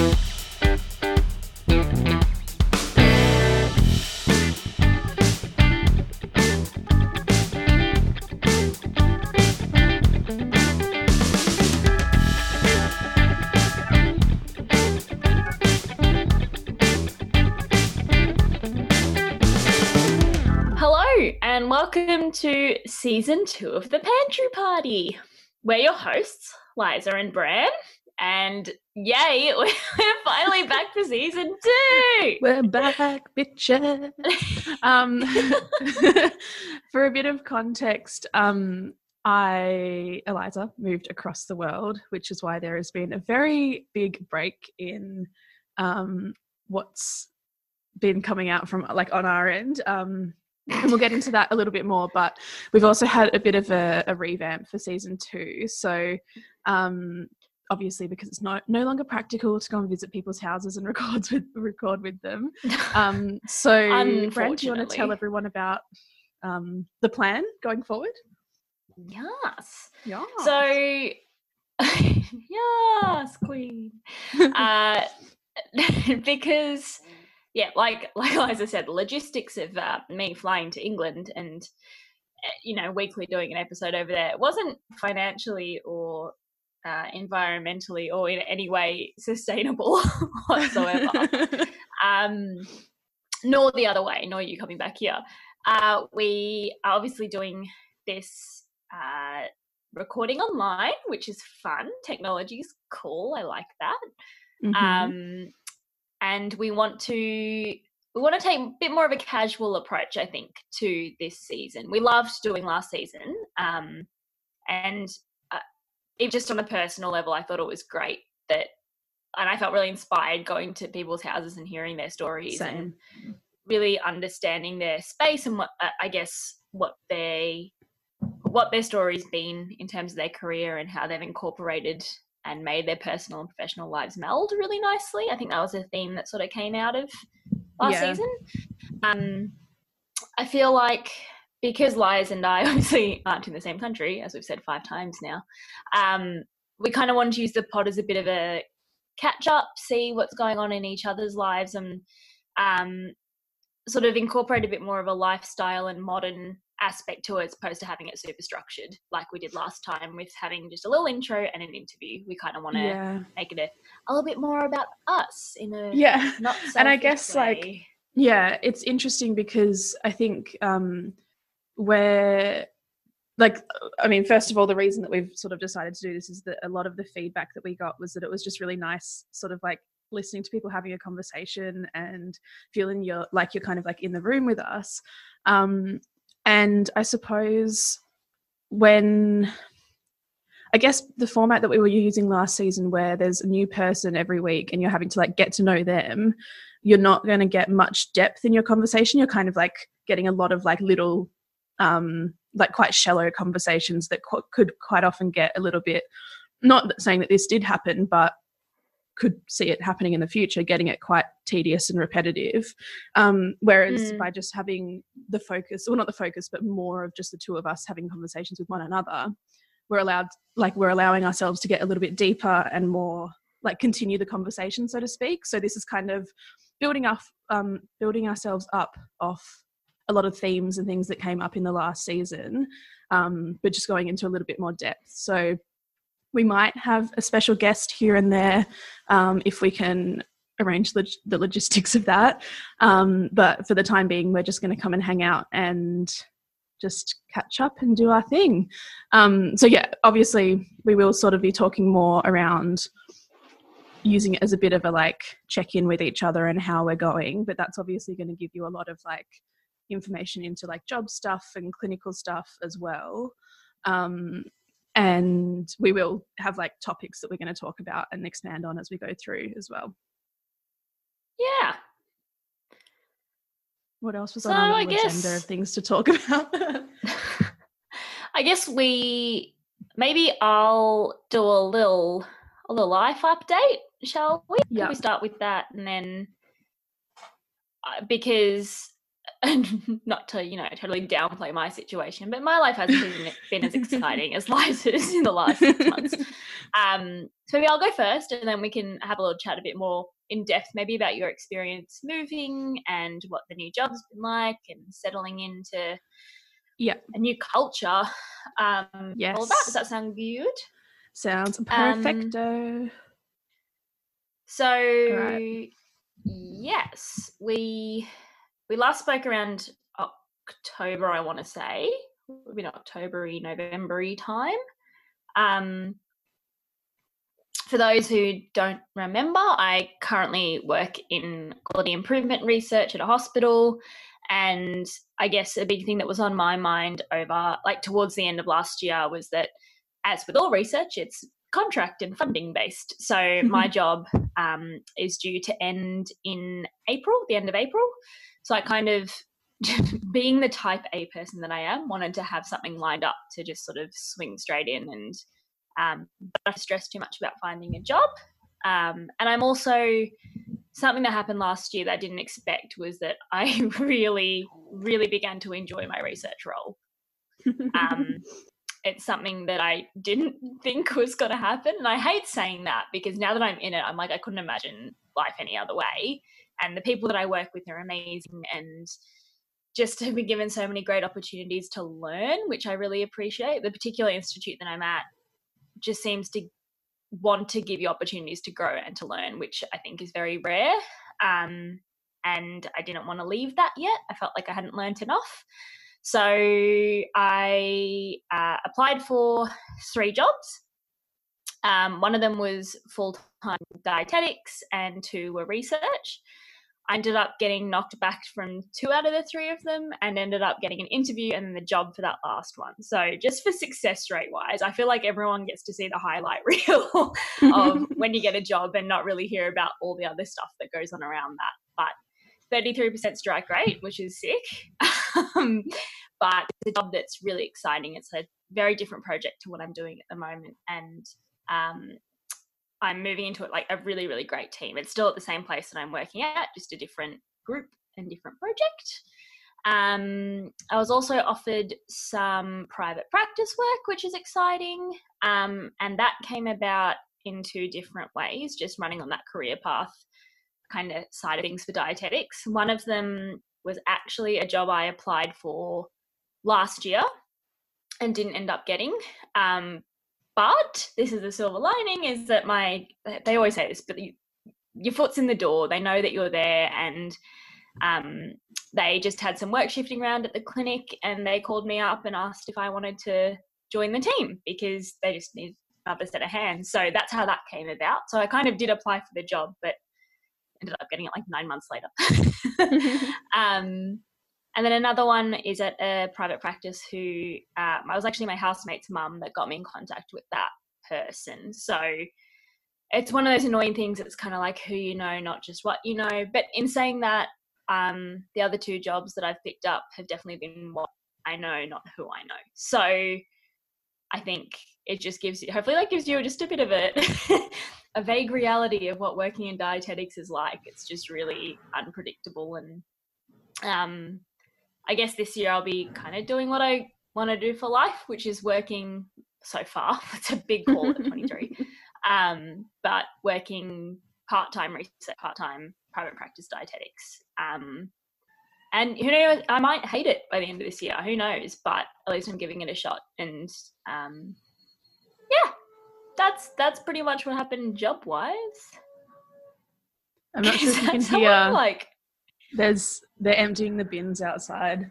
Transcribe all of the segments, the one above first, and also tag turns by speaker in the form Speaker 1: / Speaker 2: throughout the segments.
Speaker 1: Hello, and welcome to season two of the Pantry Party. We're your hosts, Liza and Bran, and yay, we're finally back for season two.
Speaker 2: We're back, bitches. um, for a bit of context, um, I, Eliza, moved across the world, which is why there has been a very big break in um, what's been coming out from like on our end. Um, and we'll get into that a little bit more, but we've also had a bit of a, a revamp for season two. So, um, obviously, because it's no, no longer practical to go and visit people's houses and record with record with them. Um, so, Bran, do you want to tell everyone about um, the plan going forward?
Speaker 1: yes.
Speaker 2: Yeah.
Speaker 1: So, yes, Queen. uh, because yeah, like like Liza said, the logistics of uh, me flying to England and uh, you know weekly doing an episode over there wasn't financially or uh, environmentally or in any way sustainable whatsoever. um, nor the other way, nor you coming back here. Uh, we are obviously doing this uh, recording online, which is fun. Technology is cool. I like that.
Speaker 2: Mhm.
Speaker 1: Um, and we want to we want to take a bit more of a casual approach, I think, to this season. We loved doing last season, um, and even just on a personal level, I thought it was great that, and I felt really inspired going to people's houses and hearing their stories and really understanding their space and what uh, I guess what they what their story's been in terms of their career and how they've incorporated and made their personal and professional lives meld really nicely. I think that was a theme that sort of came out of last
Speaker 2: Yeah.
Speaker 1: season. Um, I feel like because Lies and I obviously aren't in the same country, as we've said five times now, um, we kind of wanted to use the pod as a bit of a catch up, see what's going on in each other's lives, and um, sort of incorporate a bit more of a lifestyle and modern aspect to it as opposed to having it super structured like we did last time with having just a little intro and an interview. We kind of want to
Speaker 2: Yeah.
Speaker 1: make it a, a little bit more about us in a
Speaker 2: Yeah.
Speaker 1: not
Speaker 2: And I guess, like. Yeah, it's interesting because I think um, we're like, I mean, first of all, the reason that we've sort of decided to do this is that a lot of the feedback that we got was that it was just really nice, sort of like listening to people having a conversation and feeling you're like you're kind of like in the room with us. Um, and I suppose when I guess the format that we were using last season, where there's a new person every week and you're having to like get to know them, you're not going to get much depth in your conversation. You're kind of like getting a lot of like little, um, like quite shallow conversations that qu- could quite often get a little bit. Not saying that this did happen, but could see it happening in the future, getting it quite tedious and repetitive. Um, whereas
Speaker 1: Mm.
Speaker 2: by just having the focus, well, not the focus, but more of just the two of us having conversations with one another, we're allowed, like, we're allowing ourselves to get a little bit deeper and more, like, continue the conversation, so to speak. So this is kind of building up, um, building ourselves up off a lot of themes and things that came up in the last season, um, but just going into a little bit more depth. So we might have a special guest here and there um, if we can arrange log- the logistics of that. Um, but for the time being, we're just going to come and hang out and just catch up and do our thing. Um, so, yeah, obviously, we will sort of be talking more around using it as a bit of a like check in with each other and how we're going. But that's obviously going to give you a lot of like information into like job stuff and clinical stuff as well. Um, and we will have like topics that we're going to talk about and expand on as we go through as well.
Speaker 1: yeah.
Speaker 2: What else was
Speaker 1: So
Speaker 2: on our
Speaker 1: I
Speaker 2: agenda of things to talk about?
Speaker 1: I guess we maybe I'll do a little a little life update, shall we? Can
Speaker 2: Yeah.
Speaker 1: we start with that and then uh, because and not to you know totally downplay my situation, but my life hasn't been, been as exciting as Liza's in the last six months. Um, so maybe I'll go first, and then we can have a little chat a bit more in depth, maybe about your experience moving and what the new job's been like, and settling into
Speaker 2: yeah
Speaker 1: a new culture. Um,
Speaker 2: yes.
Speaker 1: All that does that sound good?
Speaker 2: Sounds
Speaker 1: Um. So
Speaker 2: Alright.
Speaker 1: yes, we we last spoke around October, I want to say, would be Octobery, Novembery time. Um, for those who don't remember, I currently work in quality improvement research at a hospital. And I guess a big thing that was on my mind over, like, towards the end of last year was that, as with all research, it's contract and funding based. So my job um, is due to end in April, the end of April. So I kind of, being the type A person that I am, wanted to have something lined up to just sort of swing straight in and um, not stress too much about finding a job. Um, and I'm also something that happened last year that I didn't expect was that I really, really began to enjoy my research role. Um, it's something that I didn't think was going to happen. And I hate saying that because now that I'm in it, I'm like, I couldn't imagine life any other way. And the people that I work with are amazing and just have been given so many great opportunities to learn, which I really appreciate. The particular institute that I'm at just seems to want to give you opportunities to grow and to learn, which I think is very rare. Um, and I didn't want to leave that yet. I felt like I hadn't learned enough. So I uh, applied for three jobs. Um, one of them was full time dietetics, and two were research. I ended up getting knocked back from two out of the three of them and ended up getting an interview and then the job for that last one. So, just for success rate wise, I feel like everyone gets to see the highlight reel of when you get a job and not really hear about all the other stuff that goes on around that. But 33% strike rate, which is sick. um, but it's a job that's really exciting. It's a very different project to what I'm doing at the moment. And um, I'm moving into it like a really, really great team. It's still at the same place that I'm working at, just a different group and different project. Um, I was also offered some private practice work, which is exciting. Um, and that came about in two different ways, just running on that career path kind of side of things for dietetics. One of them was actually a job I applied for last year and didn't end up getting. Um, but this is the silver lining is that my they always say this, but you, your foot's in the door. They know that you're there, and um, they just had some work shifting around at the clinic, and they called me up and asked if I wanted to join the team because they just need another set of hands. So that's how that came about. So I kind of did apply for the job, but ended up getting it like nine months later. um, and then another one is at a private practice who um, I was actually my housemate's mum that got me in contact with that person. So it's one of those annoying things. It's kind of like who you know, not just what you know. But in saying that, um, the other two jobs that I've picked up have definitely been what I know, not who I know. So I think it just gives you, hopefully, that gives you just a bit of a a vague reality of what working in dietetics is like. It's just really unpredictable and um, I guess this year I'll be kind of doing what I want to do for life, which is working so far. It's a big call at 23. um, but working part time research, part time private practice dietetics. Um, and who knows, I might hate it by the end of this year. Who knows? But at least I'm giving it a shot. And um, yeah, that's that's pretty much what happened job wise.
Speaker 2: I'm not sure if you can hear. Like there's they're emptying the bins outside.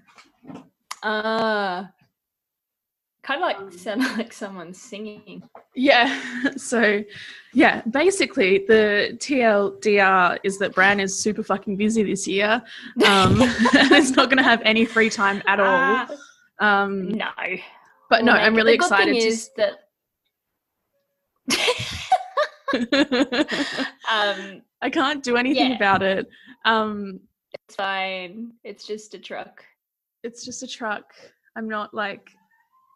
Speaker 1: Uh kind of like sound like someone singing.
Speaker 2: Yeah. So yeah, basically the TLDR is that Bran is super fucking busy this year. Um and is not gonna have any free time at all.
Speaker 1: Uh,
Speaker 2: Um
Speaker 1: no.
Speaker 2: but no, I'm really excited
Speaker 1: thing
Speaker 2: to
Speaker 1: is that um
Speaker 2: I can't do anything
Speaker 1: Yeah.
Speaker 2: about it. Um
Speaker 1: it's fine. It's just a truck.
Speaker 2: it's just a truck. I'm not like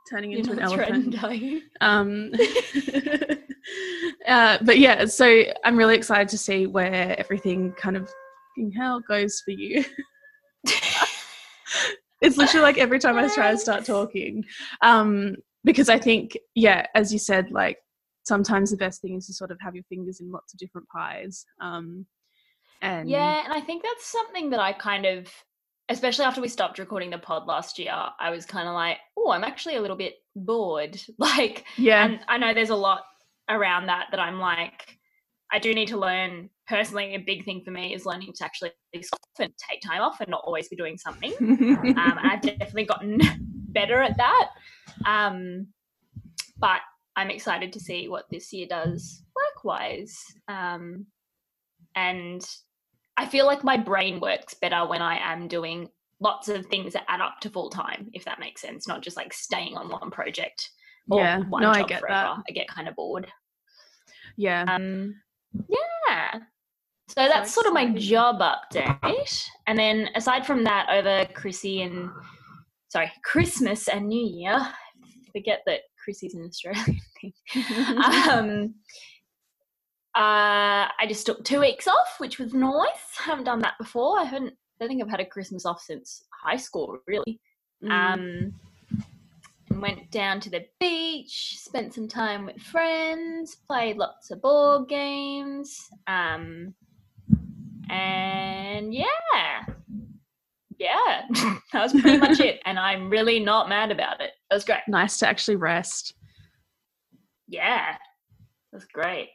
Speaker 2: turning
Speaker 1: You're
Speaker 2: into an elephant.
Speaker 1: threatened, are you?
Speaker 2: Um, uh, but yeah, so I'm really excited to see where everything kind of hell goes for you. it's literally like every time I try to start talking, um, because I think, yeah, as you said, like sometimes the best thing is to sort of have your fingers in lots of different pies. Um, and
Speaker 1: yeah, and I think that's something that I kind of, especially after we stopped recording the pod last year, I was kind of like, oh, I'm actually a little bit bored. Like,
Speaker 2: yeah,
Speaker 1: and I know there's a lot around that that I'm like, I do need to learn personally. A big thing for me is learning to actually stop and take time off and not always be doing something. um, I've definitely gotten better at that. Um, but I'm excited to see what this year does work wise. Um, and I feel like my brain works better when I am doing lots of things that add up to full time, if that makes sense, not just like staying on one project or
Speaker 2: Yeah,
Speaker 1: one
Speaker 2: no, I get
Speaker 1: forever.
Speaker 2: that.
Speaker 1: I get kind of bored.
Speaker 2: yeah.
Speaker 1: Um, yeah. So that's sort of my job update. And then aside from that, over Chrissy and sorry, Christmas and New Year, forget that Chrissy's an Australian thing. um, uh, I just took two weeks off, which was nice. I haven't done that before. I haven't. I don't think I've had a Christmas off since high school, really.
Speaker 2: Mm.
Speaker 1: Um, and went down to the beach, spent some time with friends, played lots of board games. Um, and yeah, yeah, that was pretty much it. And I'm really not mad about it. It was great.
Speaker 2: nice to actually rest.
Speaker 1: Yeah, it was great.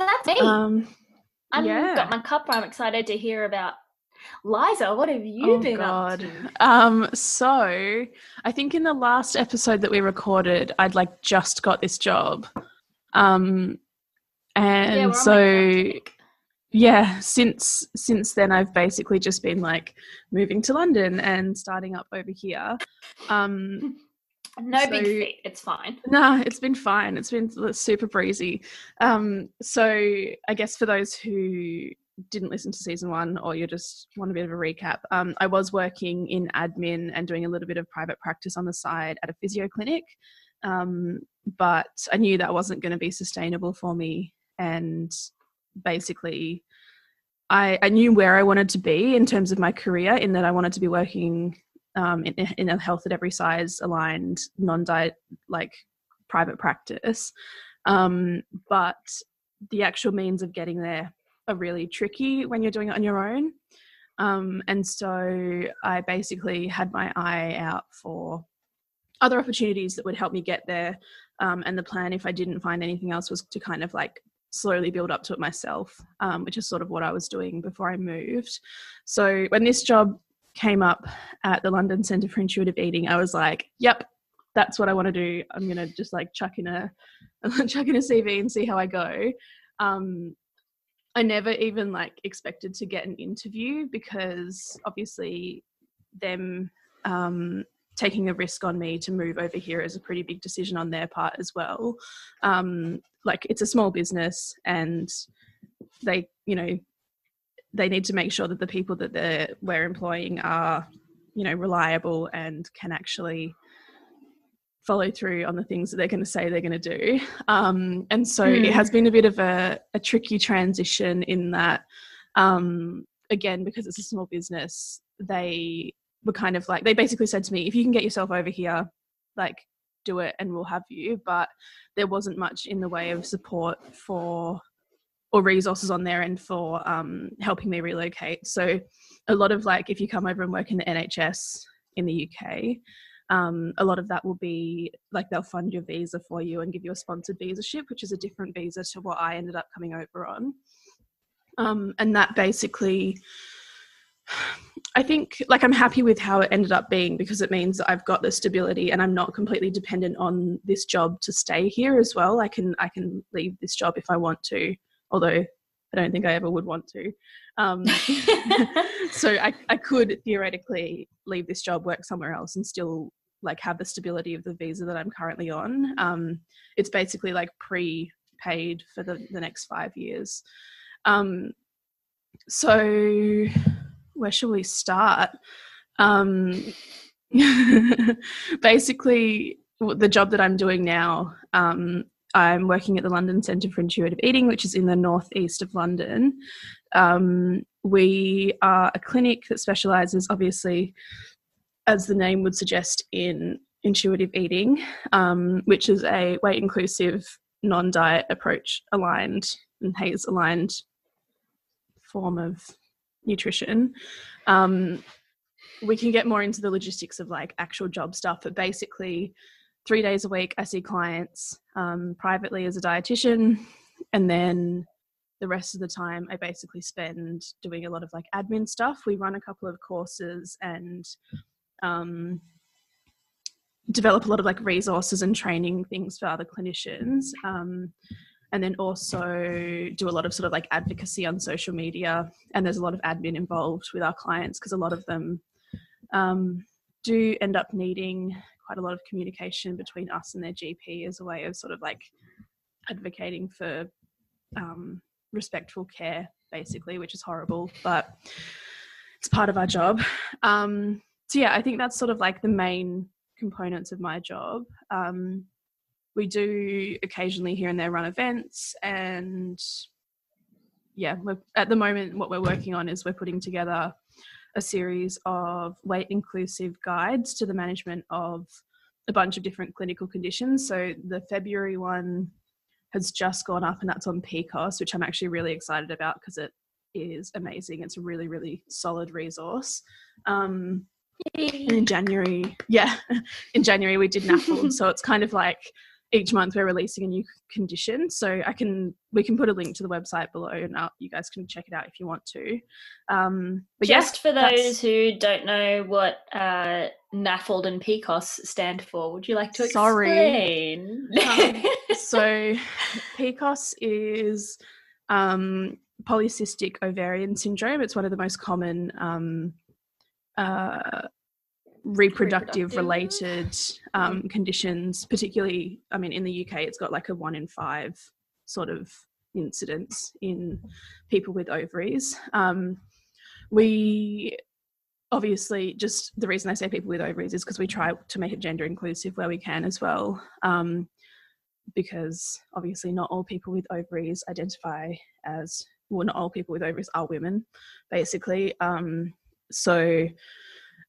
Speaker 1: So that's me.
Speaker 2: Um,
Speaker 1: I've
Speaker 2: yeah.
Speaker 1: got my cuppa. I'm excited to hear about Liza. What have you
Speaker 2: oh
Speaker 1: been
Speaker 2: God.
Speaker 1: up to?
Speaker 2: Um, so I think in the last episode that we recorded, I'd like just got this job. Um, and
Speaker 1: yeah, we're on my
Speaker 2: so yeah since since then i've basically just been like moving to london and starting up over here um
Speaker 1: no big feat. It's fine.
Speaker 2: nah it's been fine it's been super breezy um so i guess for those who didn't listen to season one or you just want a bit of a recap um i was working in admin and doing a little bit of private practice on the side at a physio clinic um but i knew that wasn't going to be sustainable for me and basically I, I knew where I wanted to be in terms of my career, in that I wanted to be working um, in, in a health at every size aligned, non diet, like private practice. Um, but the actual means of getting there are really tricky when you're doing it on your own. Um, and so I basically had my eye out for other opportunities that would help me get there. Um, and the plan, if I didn't find anything else, was to kind of like slowly build up to it myself, um, which is sort of what I was doing before I moved. So when this job came up at the London Centre for Intuitive Eating, I was like, "Yep, that's what I want to do. I'm gonna just like chuck in a chuck in a CV and see how I go." Um, I never even like expected to get an interview because obviously them um, taking a risk on me to move over here is a pretty big decision on their part as well. Um, like it's a small business and they, you know, they need to make sure that the people that they're we're employing are, you know, reliable and can actually follow through on the things that they're going to say they're going to do. Um, and so it
Speaker 1: Mm.
Speaker 2: has been a bit of a, a tricky transition in that, um, again, because it's a small business, they were kind of like, they basically said to me, if you can get yourself over here, like, do it and we'll have you. But there wasn't much in the way of support for or resources on their end for um, helping me relocate. So a lot of like, if you come over and work in the NHS in the UK, um, a lot of that will be like they'll fund your visa for you and give you a sponsored visa ship, which is a different visa to what I ended up coming over on. Um, and that basically, I think like I'm happy with how it ended up being because it means I've got the stability and I'm not completely dependent on this job to stay here as well. I can I can leave this job if I want to, although I don't think I ever would want to. Um, so I, I could theoretically leave this job, work somewhere else, and still like have the stability of the visa that I'm currently on. Um, it's basically like pre-paid for the, the next five years. Um, so where shall we start? Um, basically, the job that I'm doing now, um, I'm working at the London Centre for Intuitive Eating, which is in the northeast of London. Um, we are a clinic that specialises, obviously, as the name would suggest, in intuitive eating, um, which is a weight inclusive, non diet approach aligned and HAES aligned form of nutrition. Um, we can get more into the logistics of like actual job stuff, but basically, three days a week, I see clients um, privately as a dietitian, and then the rest of the time, I basically spend doing a lot of like admin stuff. We run a couple of courses and um, develop a lot of like resources and training things for other clinicians. Um, and then also do a lot of sort of like advocacy on social media. And there's a lot of admin involved with our clients because a lot of them um, do end up needing quite a lot of communication between us and their GP as a way of sort of like advocating for um, respectful care, basically, which is horrible, but it's part of our job. Um, so yeah, I think that's sort of like the main components of my job. Um, we do occasionally here and there run events and yeah at the moment what we're working on is we're putting together a series of weight inclusive guides to the management of a bunch of different clinical conditions. So the february one has just gone up and that's on pcos which i'm actually really excited about because it is amazing. It's a really really solid resource. Um, in january yeah in january we did NAFLD so it's kind of like each month we're releasing a new condition. So i can we can put a link to the website below and uh, you guys can check it out if you want to. Um
Speaker 1: but just yeah, for those who don't know what uh NAFLD and PCOS stand for would you like to explain?
Speaker 2: Sorry um, so PCOS is um polycystic ovarian syndrome. It's one of the most common um uh reproductive, related um, conditions, particularly, I mean, in the UK, it's got like a one in five sort of incidence in people with ovaries. Um, we obviously just the reason I say people with ovaries is because we try to make it gender inclusive where we can as well. Um, because obviously, not all people with ovaries identify as well, not all people with ovaries are women, basically. Um, so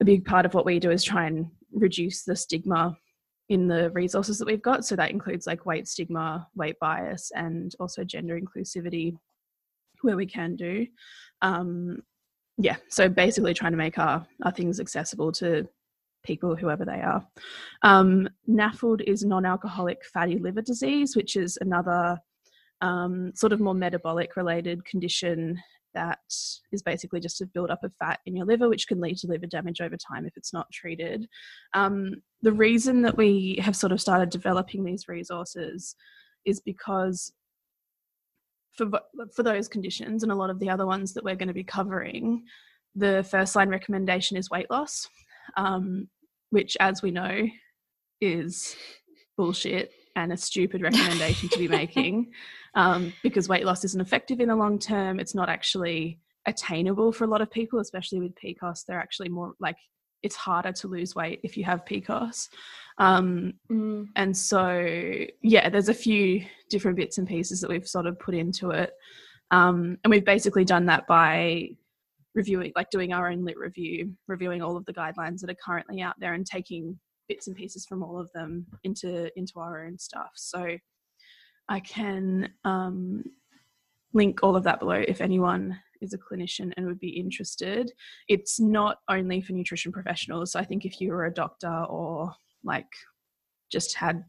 Speaker 2: a big part of what we do is try and reduce the stigma in the resources that we've got. So that includes like weight stigma, weight bias, and also gender inclusivity where we can do. Um, yeah, so basically trying to make our, our things accessible to people, whoever they are. Um, NAFLD is non alcoholic fatty liver disease, which is another um, sort of more metabolic related condition that is basically just a buildup of fat in your liver, which can lead to liver damage over time if it's not treated. Um, the reason that we have sort of started developing these resources is because for for those conditions and a lot of the other ones that we're going to be covering, the first line recommendation is weight loss, um, which, as we know, is bullshit and a stupid recommendation to be making um, because weight loss isn't effective in the long term. It's not actually attainable for a lot of people, especially with PCOS. They're actually more like it's harder to lose weight if you have PCOS. Um, mm. And so, yeah, there's a few different bits and pieces that we've sort of put into it. Um, and we've basically done that by reviewing, like doing our own lit review, reviewing all of the guidelines that are currently out there and taking bits and pieces from all of them into into our own stuff. So I can um, link all of that below if anyone is a clinician and would be interested. It's not only for nutrition professionals. So I think if you were a doctor or like just had,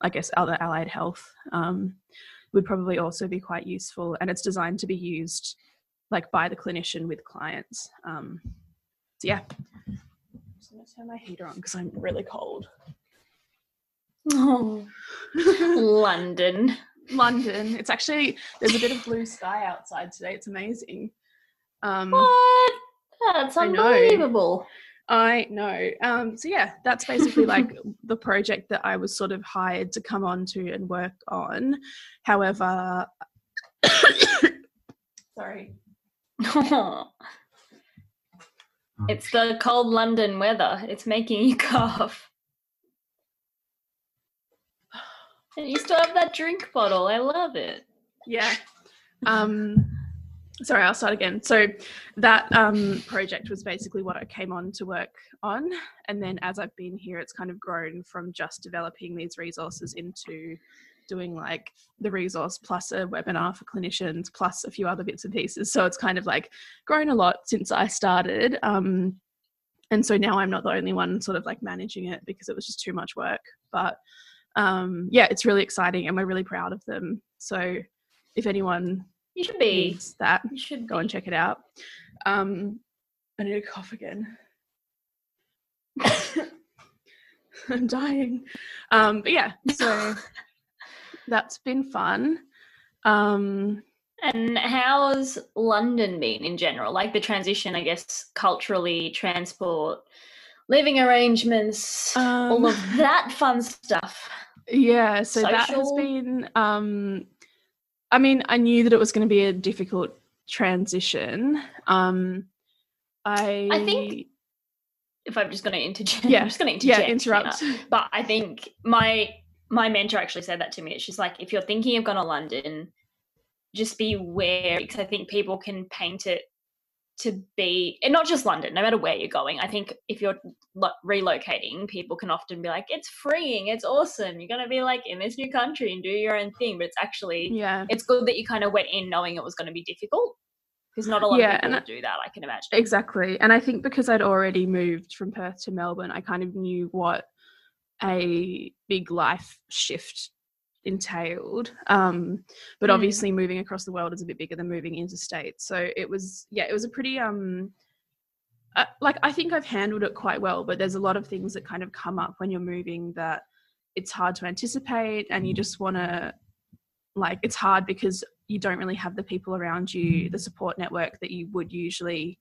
Speaker 2: I guess, other allied health, um, would probably also be quite useful. And it's designed to be used like by the clinician with clients. Um, so yeah. I'm gonna turn my heater on because I'm really cold.
Speaker 1: Oh, London.
Speaker 2: London. It's actually there's a bit of blue sky outside today. It's amazing.
Speaker 1: Um, what? That's unbelievable.
Speaker 2: I know. I know. Um, so yeah, that's basically like the project that I was sort of hired to come on to and work on. However, sorry.
Speaker 1: it's the cold London weather. It's making you cough. And you still have that drink bottle. I love it.
Speaker 2: Yeah. Um sorry, I'll start again. So that um, project was basically what I came on to work on, and then as I've been here, it's kind of grown from just developing these resources into doing like the resource plus a webinar for clinicians plus a few other bits and pieces. So it's kind of like grown a lot since I started. Um, and so now I'm not the only one sort of like managing it because it was just too much work. But um, yeah, it's really exciting and we're really proud of them. So if anyone
Speaker 1: you should be
Speaker 2: needs that,
Speaker 1: you should
Speaker 2: go and check it out. Um, I need to cough again. I'm dying. Um, but yeah, so that's been fun. Um,
Speaker 1: and how's London been in general? Like the transition, I guess, culturally, transport, living arrangements, um, all of um, that fun stuff.
Speaker 2: Yeah, so Social. that has been. Um, I mean, I knew that it was going to be a difficult transition. Um, I,
Speaker 1: I think if I'm just going to interject, yeah, I'm just going to interject,
Speaker 2: yeah, interrupt.
Speaker 1: Know, but I think my my mentor actually said that to me. She's like, if you're thinking of going to London, just be wary because I think people can paint it to be, and not just London, no matter where you're going. I think if you're lo- relocating, people can often be like, it's freeing, it's awesome. You're going to be like in this new country and do your own thing. But it's actually,
Speaker 2: yeah,
Speaker 1: it's good that you kind of went in knowing it was going to be difficult because not a lot yeah, of people do that, I can imagine.
Speaker 2: Exactly. And I think because I'd already moved from Perth to Melbourne, I kind of knew what a big life shift entailed. Um, but mm. obviously, moving across the world is a bit bigger than moving interstate. So it was, yeah, it was a pretty um, uh, like I think I've handled it quite well. But there's a lot of things that kind of come up when you're moving that it's hard to anticipate, and you just want to, like, it's hard because you don't really have the people around you, the support network that you would usually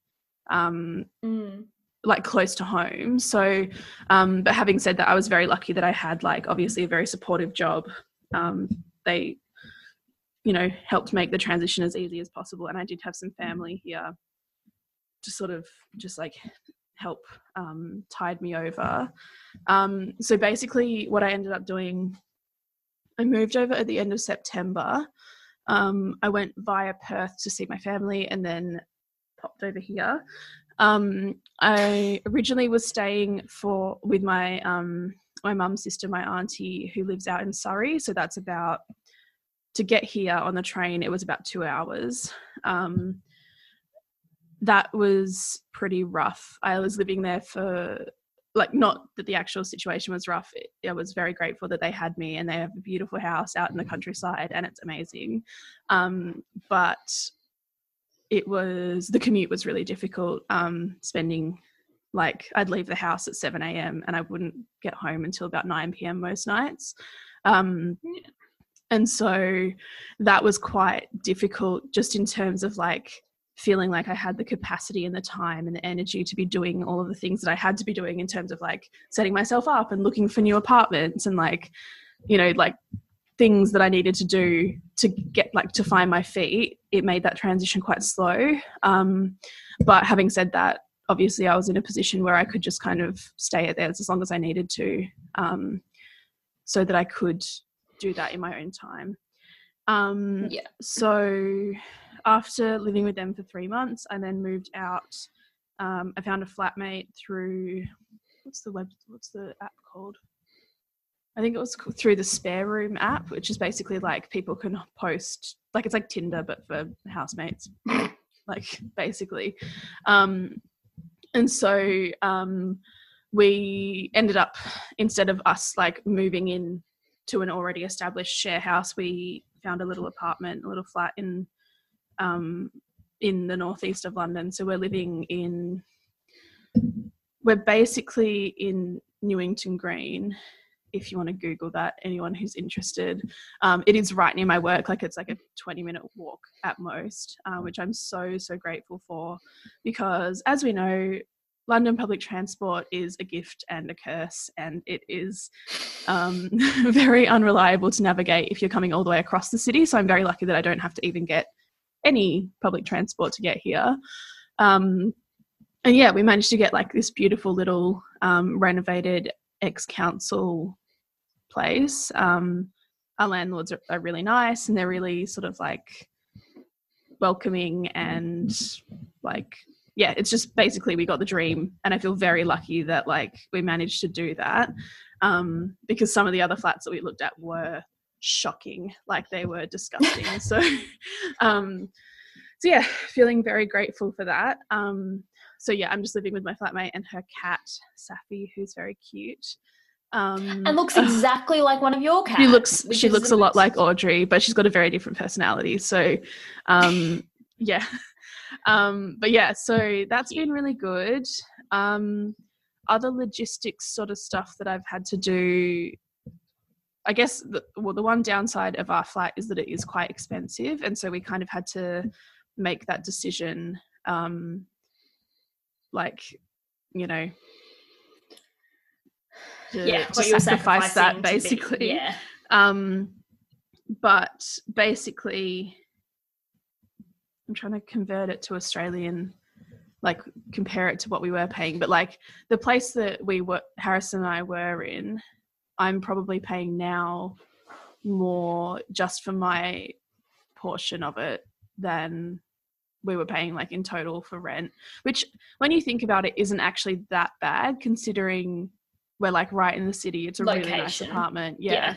Speaker 2: um,
Speaker 1: mm
Speaker 2: like close to home. So, um, but having said that, I was very lucky that I had like obviously a very supportive job. Um, they, you know, helped make the transition as easy as possible, and I did have some family here to sort of just like help um, tide me over. Um, so basically, what I ended up doing, I moved over at the end of September. Um, I went via Perth to see my family, and then popped over here. Um, I originally was staying for with my um, my mum's sister, my auntie, who lives out in Surrey. So that's about to get here on the train. It was about two hours. Um, that was pretty rough. I was living there for like not that the actual situation was rough. I was very grateful that they had me, and they have a beautiful house out in the countryside, and it's amazing. Um, but it was the commute was really difficult. Um, spending like I'd leave the house at 7 a.m. and I wouldn't get home until about 9 p.m. most nights. Um, and so that was quite difficult just in terms of like feeling like I had the capacity and the time and the energy to be doing all of the things that I had to be doing in terms of like setting myself up and looking for new apartments and like, you know, like things that I needed to do to get like to find my feet, it made that transition quite slow. Um, but having said that, obviously I was in a position where I could just kind of stay at theirs as long as I needed to, um, so that I could do that in my own time. Um,
Speaker 1: yeah.
Speaker 2: So after living with them for three months, I then moved out. Um, I found a flatmate through what's the web? What's the app called? I think it was through the Spare Room app, which is basically like people can post, like it's like Tinder but for housemates, like basically. Um, and so um, we ended up instead of us like moving in to an already established share house, we found a little apartment, a little flat in um, in the northeast of London. So we're living in we're basically in Newington Green if you want to Google that, anyone who's interested. Um, it is right near my work, like it's like a 20 minute walk at most, uh, which I'm so, so grateful for because as we know, London public transport is a gift and a curse, and it is um, very unreliable to navigate if you're coming all the way across the city. So I'm very lucky that I don't have to even get any public transport to get here. Um, and yeah, we managed to get like this beautiful little um, renovated ex council place. Um, our landlords are, are, really nice and they're really sort of like welcoming and like yeah it's just basically we got the dream and i feel very lucky that like we managed to do that um because some of the other flats that we looked at were shocking like they were disgusting so um so yeah feeling very grateful for that um so yeah i'm just living with my flatmate and her cat safi who's very cute um
Speaker 1: and looks exactly like one of your cats
Speaker 2: she looks she looks a lot like audrey but she's got a very different personality. So um yeah. Um but yeah so that's been really good. Um other logistics sort of stuff that i've had to do i guess the, well the one downside of our flat is that it is quite expensive and so we kind of had to make that decision um like you know to,
Speaker 1: yeah,
Speaker 2: to sacrifice that
Speaker 1: to be-
Speaker 2: basically.
Speaker 1: yeah.
Speaker 2: Um but basically i'm trying to convert it to australian like compare it to what we were paying. But like the place that we were harris and i were in i'm probably paying now more just for my portion of it than we were paying like in total for rent which when you think about it isn't actually that bad considering we're like right in the city. It's a really nice apartment. Yeah,
Speaker 1: Yeah.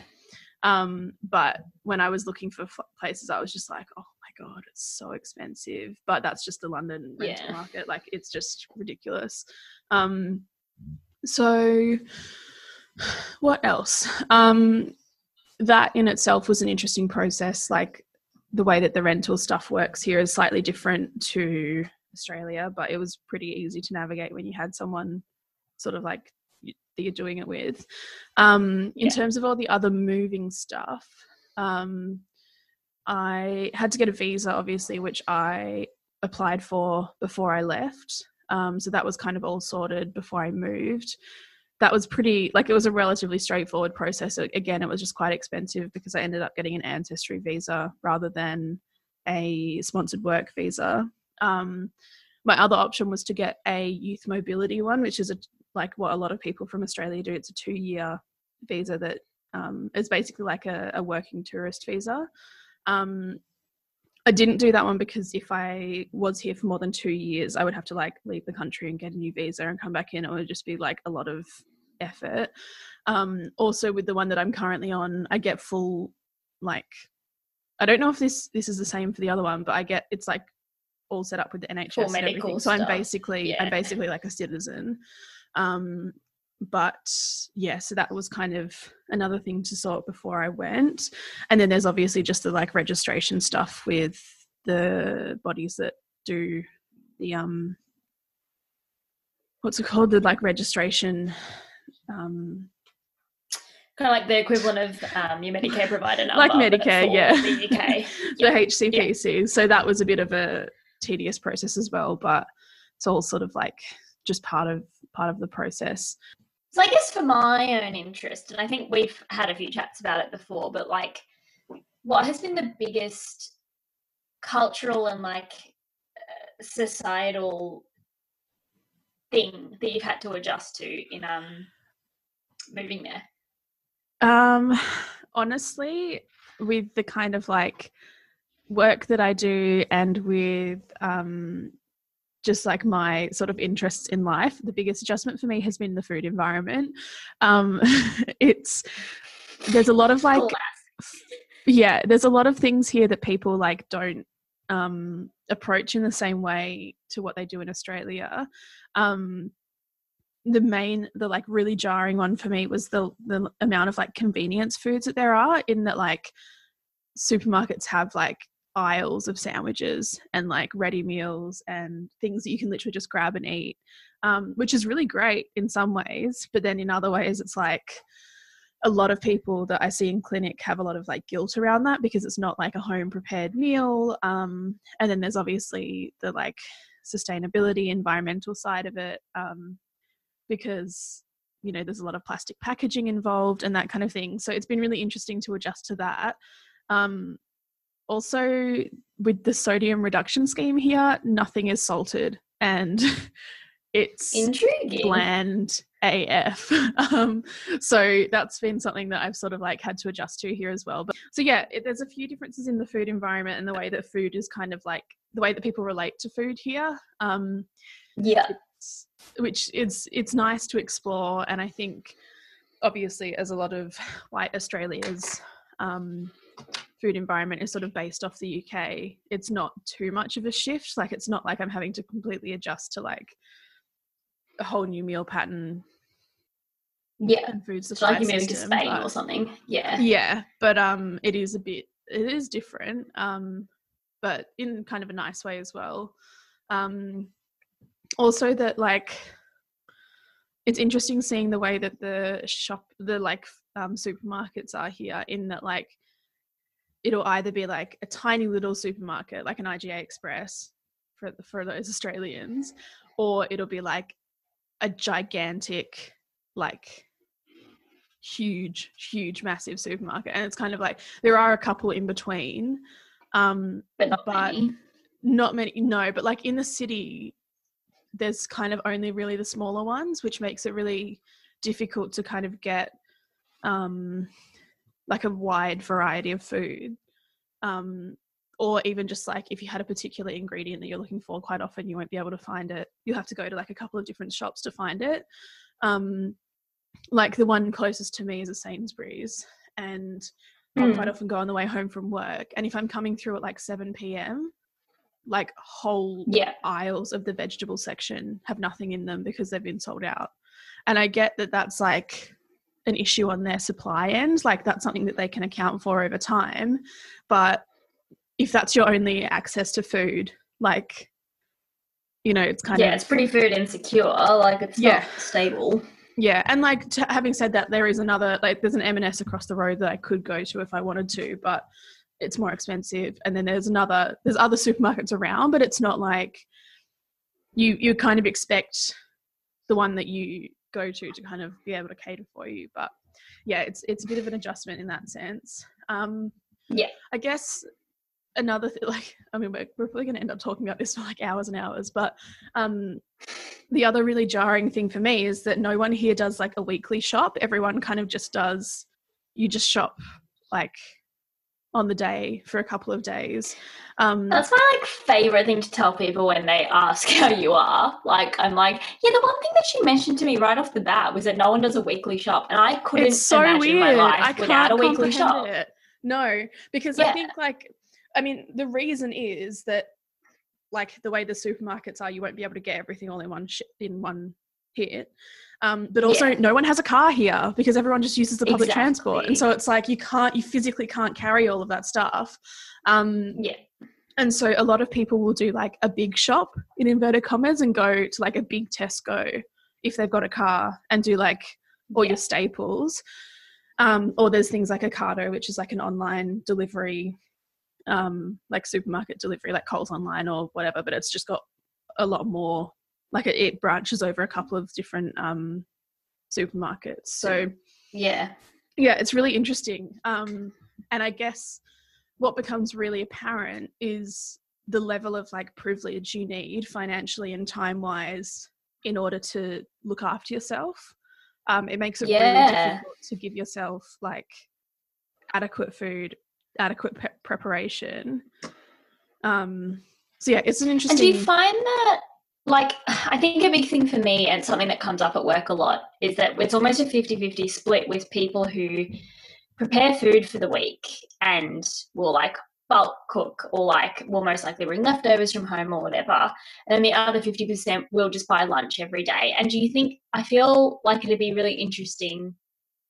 Speaker 2: um but when i was looking for f- places i was just like oh my god it's so expensive. But that's just the london rental
Speaker 1: Yeah.
Speaker 2: market. Like it's just ridiculous. Um so what else? Um that in itself was an interesting process. Like the way that the rental stuff works here is slightly different to australia but it was pretty easy to navigate when you had someone sort of like that you're doing it with. Um in
Speaker 1: Yeah.
Speaker 2: terms of all the other moving stuff um i had to get a visa obviously which i applied for before i left. Um so that was kind of all sorted before i moved. That was pretty like it was a relatively straightforward process. Again it was just quite expensive because i ended up getting an ancestry visa rather than a sponsored work visa. Um, my other option was to get a youth mobility one which is a, like what a lot of people from australia do it's a two year visa that um, is basically like a, a working tourist visa um, I didn't do that one because if I was here for more than two years, I would have to like leave the country and get a new visa and come back in. It would just be like a lot of effort. Um, also, with the one that I'm currently on, I get full like I don't know if this this is the same for the other one, but I get it's like all set up with the NHS
Speaker 1: Full
Speaker 2: and everything.
Speaker 1: medical
Speaker 2: So I'm basically I'm basically like a citizen. Um, but yeah, so that was kind of another thing to sort before I went. And then there's obviously just the like registration stuff with the bodies that do the um what's it called? The like registration um
Speaker 1: kind of like the equivalent of um, your Medicare provider number,
Speaker 2: Like Medicare, yeah.
Speaker 1: the UK.
Speaker 2: the HCPC. So that was a bit of a tedious process as well, but it's all sort of like just part of part of the process.
Speaker 1: So I guess for my own interest, and I think we've had a few chats about it before, but like, what has been the biggest cultural and like uh, societal thing that you've had to adjust to in um moving there?
Speaker 2: Um, honestly, with the kind of like work that I do and with um, just like my sort of interests in life, the biggest adjustment for me has been the food environment. Um, it's there's a lot of like yeah there's a lot of things here that people like don't um approach in the same way to what they do in australia um the main the like really jarring one for me was the the amount of like convenience foods that there are in that like supermarkets have like aisles of sandwiches and like ready meals and things that you can literally just grab and eat um, which is really great in some ways but then in other ways it's like a lot of people that I see in clinic have a lot of like guilt around that because it's not like a home prepared meal. Um, and then there's obviously the like sustainability, environmental side of it, um, because you know there's a lot of plastic packaging involved and that kind of thing. So it's been really interesting to adjust to that. Um, also, with the sodium reduction scheme here, nothing is salted, and it's
Speaker 1: Intriguing.
Speaker 2: bland AF. um, so that's been something that I've sort of like had to adjust to here as well. But so yeah, it, there's a few differences in the food environment and the way that food is kind of like the way that people relate to food here. Um,
Speaker 1: Yeah.
Speaker 2: which is it's nice to explore, and I think obviously as a lot of white Australians. um, food environment is sort of based off the UK, it's not too much of a shift. Like it's not like I'm having to completely adjust to like a whole new meal pattern
Speaker 1: Yeah.
Speaker 2: and food
Speaker 1: It's like you moving to Spain
Speaker 2: but-
Speaker 1: or something. Yeah.
Speaker 2: yeah but um it is a bit it is different um but in kind of a nice way as well um also that like it's interesting seeing the way that the shop the like um supermarkets are here in that like it'll either be like a tiny little supermarket like an IGA Express for for those Australians or it'll be like a gigantic like huge huge massive supermarket and it's kind of like there are a couple in between um
Speaker 1: But not
Speaker 2: But-
Speaker 1: many.
Speaker 2: not many no but like in the city there's kind of only really the smaller ones which makes it really difficult to kind of get um like a wide variety of food um or even just like if you had a particular ingredient that you're looking for quite often you won't be able to find it you'll have to go to like a couple of different shops to find it um like the one closest to me is a Sainsbury's and I'll quite
Speaker 1: Mm.
Speaker 2: often go on the way home from work and if I'm coming through at like 7 p.m like whole
Speaker 1: Yeah.
Speaker 2: aisles of the vegetable section have nothing in them because they've been sold out. And I get that that's like an issue on their supply end, like that's something that they can account for over time. But if that's your only access to food, like, you know, it's kind
Speaker 1: yeah,
Speaker 2: of Yeah,
Speaker 1: it's pretty food insecure. Like it's
Speaker 2: Yeah.
Speaker 1: not stable.
Speaker 2: yeah. And like t- having said that, there is another like there's an M&S across the road that I could go to if I wanted to, but it's more expensive. And then there's another there's other supermarkets around, but it's not like you you kind of expect the one that you go to to kind of be able to cater for you. But yeah, it's it's a bit of an adjustment in that sense. Um,
Speaker 1: Yeah.
Speaker 2: I guess another thing, like I mean, we're, we're probably going to end up talking about this for like hours and hours, but um, the other really jarring thing for me is that no one here does like a weekly shop. Everyone kind of just does. You just shop like on the day for a couple of days. Um,
Speaker 1: That's my like favorite thing to tell people when they ask how you are. Like I'm like, yeah, the one thing that she mentioned to me right off the bat was that no one does a weekly shop, and I couldn't
Speaker 2: it's so
Speaker 1: imagine
Speaker 2: weird.
Speaker 1: my life
Speaker 2: I
Speaker 1: without
Speaker 2: can't
Speaker 1: a weekly shop.
Speaker 2: it. No, because
Speaker 1: Yeah.
Speaker 2: I think like I mean the reason is that like the way the supermarkets are, you won't be able to get everything all in one sh- in one hit. Um, but also,
Speaker 1: Yeah.
Speaker 2: no one has a car here because everyone just uses the public transport, and so it's like you can't, you physically can't carry all of that stuff. Um,
Speaker 1: Yeah,
Speaker 2: and so a lot of people will do like a big shop in inverted commas and go to like a big Tesco if they've got a car and do like all
Speaker 1: Yeah.
Speaker 2: your staples. Um, or there's things like Ocado, which is like an online delivery, um, like supermarket delivery, like Coles Online or whatever, but it's just got a lot more, like it, it branches over a couple of different um, supermarkets. So,
Speaker 1: yeah,
Speaker 2: yeah, it's really interesting. Um, and I guess what becomes really apparent is the level of like privilege you need financially and time wise in order to look after yourself. Um, it makes it really difficult to give yourself like adequate food, adequate pe- preparation. Um, so yeah, it's an interesting.
Speaker 1: And do you find that, like, I think a big thing for me and something that comes up at work a lot is that it's almost a 50 50 split with people who prepare food for the week and will, like, bulk cook or, like, will most likely bring leftovers from home or whatever. And then the other 50% will just buy lunch every day. And do you think, I feel like it'd be really interesting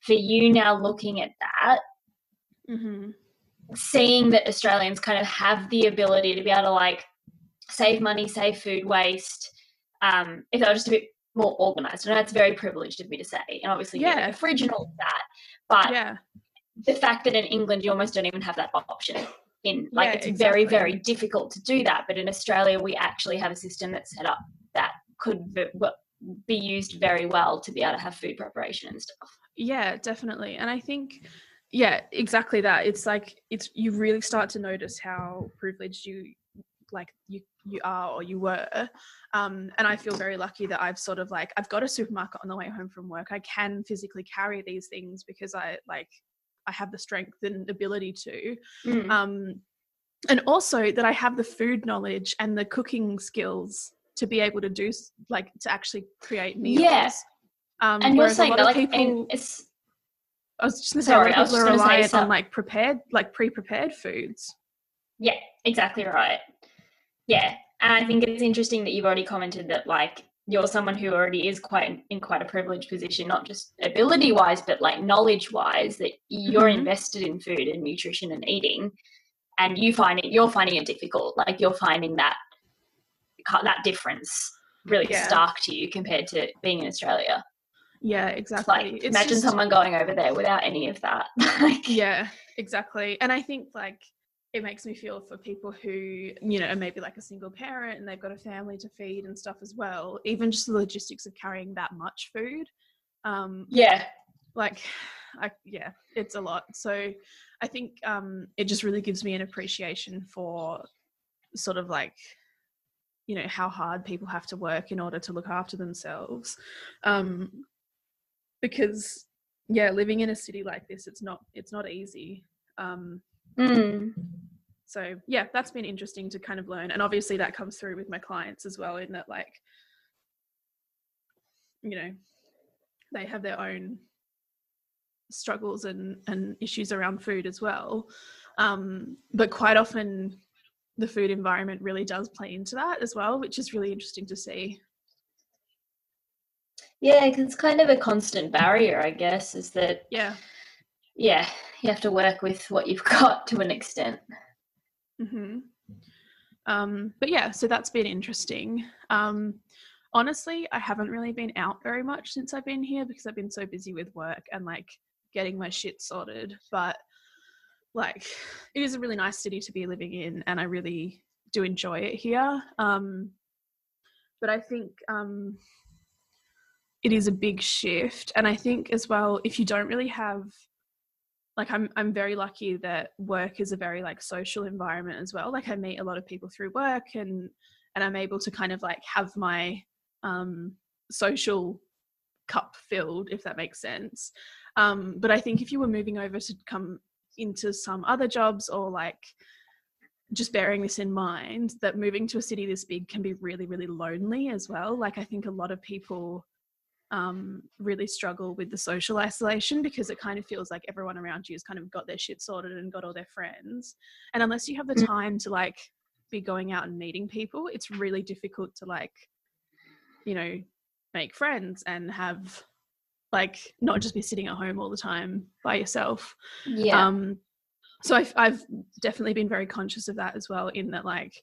Speaker 1: for you now looking at that
Speaker 2: Mhm.
Speaker 1: seeing that Australians kind of have the ability to be able to like save money, save food waste, um, if they were just a bit more organized. And that's very privileged of me to say. And obviously, yeah,
Speaker 2: Yeah.
Speaker 1: a fridge and all of that. But
Speaker 2: Yeah,
Speaker 1: the fact that in England you almost don't even have that option. In like
Speaker 2: Yeah,
Speaker 1: it's very, very difficult to do that. But in Australia, we actually have a system that's set up that could be used very well to be able to have food preparation and stuff.
Speaker 2: Yeah, definitely. And I think, yeah, exactly that. It's like it's you really start to notice how privileged you like you you are or you were um, and i feel very lucky that i've sort of like i've got a supermarket on the way home from work i can physically carry these things because i like i have the strength and ability to
Speaker 1: Mm.
Speaker 2: um, and also that i have the food knowledge and the cooking skills to be able to do like to actually create meals
Speaker 1: Yeah.
Speaker 2: um,
Speaker 1: and you're saying that like
Speaker 2: people
Speaker 1: it's
Speaker 2: I was just going to say, a lot
Speaker 1: Sorry,
Speaker 2: of people are reliant on like prepared, like pre-prepared foods.
Speaker 1: Yeah, exactly right. Yeah, and I think it's interesting that you've already commented that like you're someone who already is quite in quite a privileged position, not just ability wise, but like knowledge wise, that you're
Speaker 2: Mhm.
Speaker 1: invested in food and nutrition and eating, and you find it you're finding it difficult. Like you're finding that that difference really
Speaker 2: Yeah.
Speaker 1: stark to you compared to being in Australia.
Speaker 2: Yeah, exactly.
Speaker 1: like
Speaker 2: It's
Speaker 1: imagine
Speaker 2: just-
Speaker 1: someone going over there without any of that. like,
Speaker 2: Yeah, exactly. And I think like it makes me feel for people who, you know, are maybe like a single parent and they've got a family to feed and stuff as well. Even just the logistics of carrying that much food. Um,
Speaker 1: yeah,
Speaker 2: like I yeah, it's a lot. So I think um it just really gives me an appreciation for sort of like you know how hard people have to work in order to look after themselves. Um because yeah, living in a city like this it's not it's not easy. Um
Speaker 1: Mm.
Speaker 2: so yeah, that's been interesting to kind of learn and obviously that comes through with my clients as well in that like you know they have their own struggles and and issues around food as well. Um but quite often the food environment really does play into that as well which is really interesting to see.
Speaker 1: Yeah, it's kind of a constant barrier, I guess, is that
Speaker 2: yeah.
Speaker 1: Yeah, you have to work with what you've got to an extent.
Speaker 2: hmm Um, but yeah, so that's been interesting. Um, honestly, I haven't really been out very much since I've been here because I've been so busy with work and like getting my shit sorted. But like, it is a really nice city to be living in, and I really do enjoy it here. Um, but I think um, it is a big shift, and I think as well if you don't really have like I'm I'm very lucky that work is a very like social environment as well. Like I meet a lot of people through work and and I'm able to kind of like have my um social cup filled if that makes sense. Um but I think if you were moving over to come into some other jobs or like just bearing this in mind that moving to a city this big can be really really lonely as well. Like I think a lot of people um, really struggle with the social isolation because it kind of feels like everyone around you has kind of got their shit sorted and got all their friends. And unless you have the
Speaker 1: Mm.
Speaker 2: time to like be going out and meeting people, it's really difficult to like, you know, make friends and have like not just be sitting at home all the time by yourself.
Speaker 1: Yeah.
Speaker 2: Um, so I've, I've definitely been very conscious of that as well. In that, like,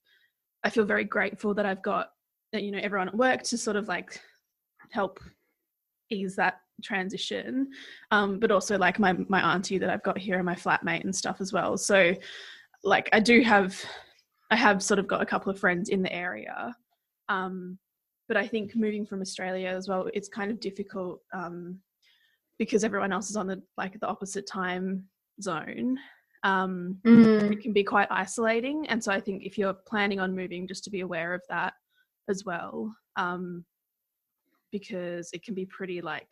Speaker 2: I feel very grateful that I've got, that, you know, everyone at work to sort of like help ease that transition. Um, but also like my my auntie that I've got here and my flatmate and stuff as well. So, like, I do have, I have sort of got a couple of friends in the area. Um, but I think moving from Australia as well, it's kind of difficult um, because everyone else is on the like the opposite time zone. Um,
Speaker 1: Mm.
Speaker 2: it can be quite isolating, and so I think if you're planning on moving, just to be aware of that as well, um, because it can be pretty like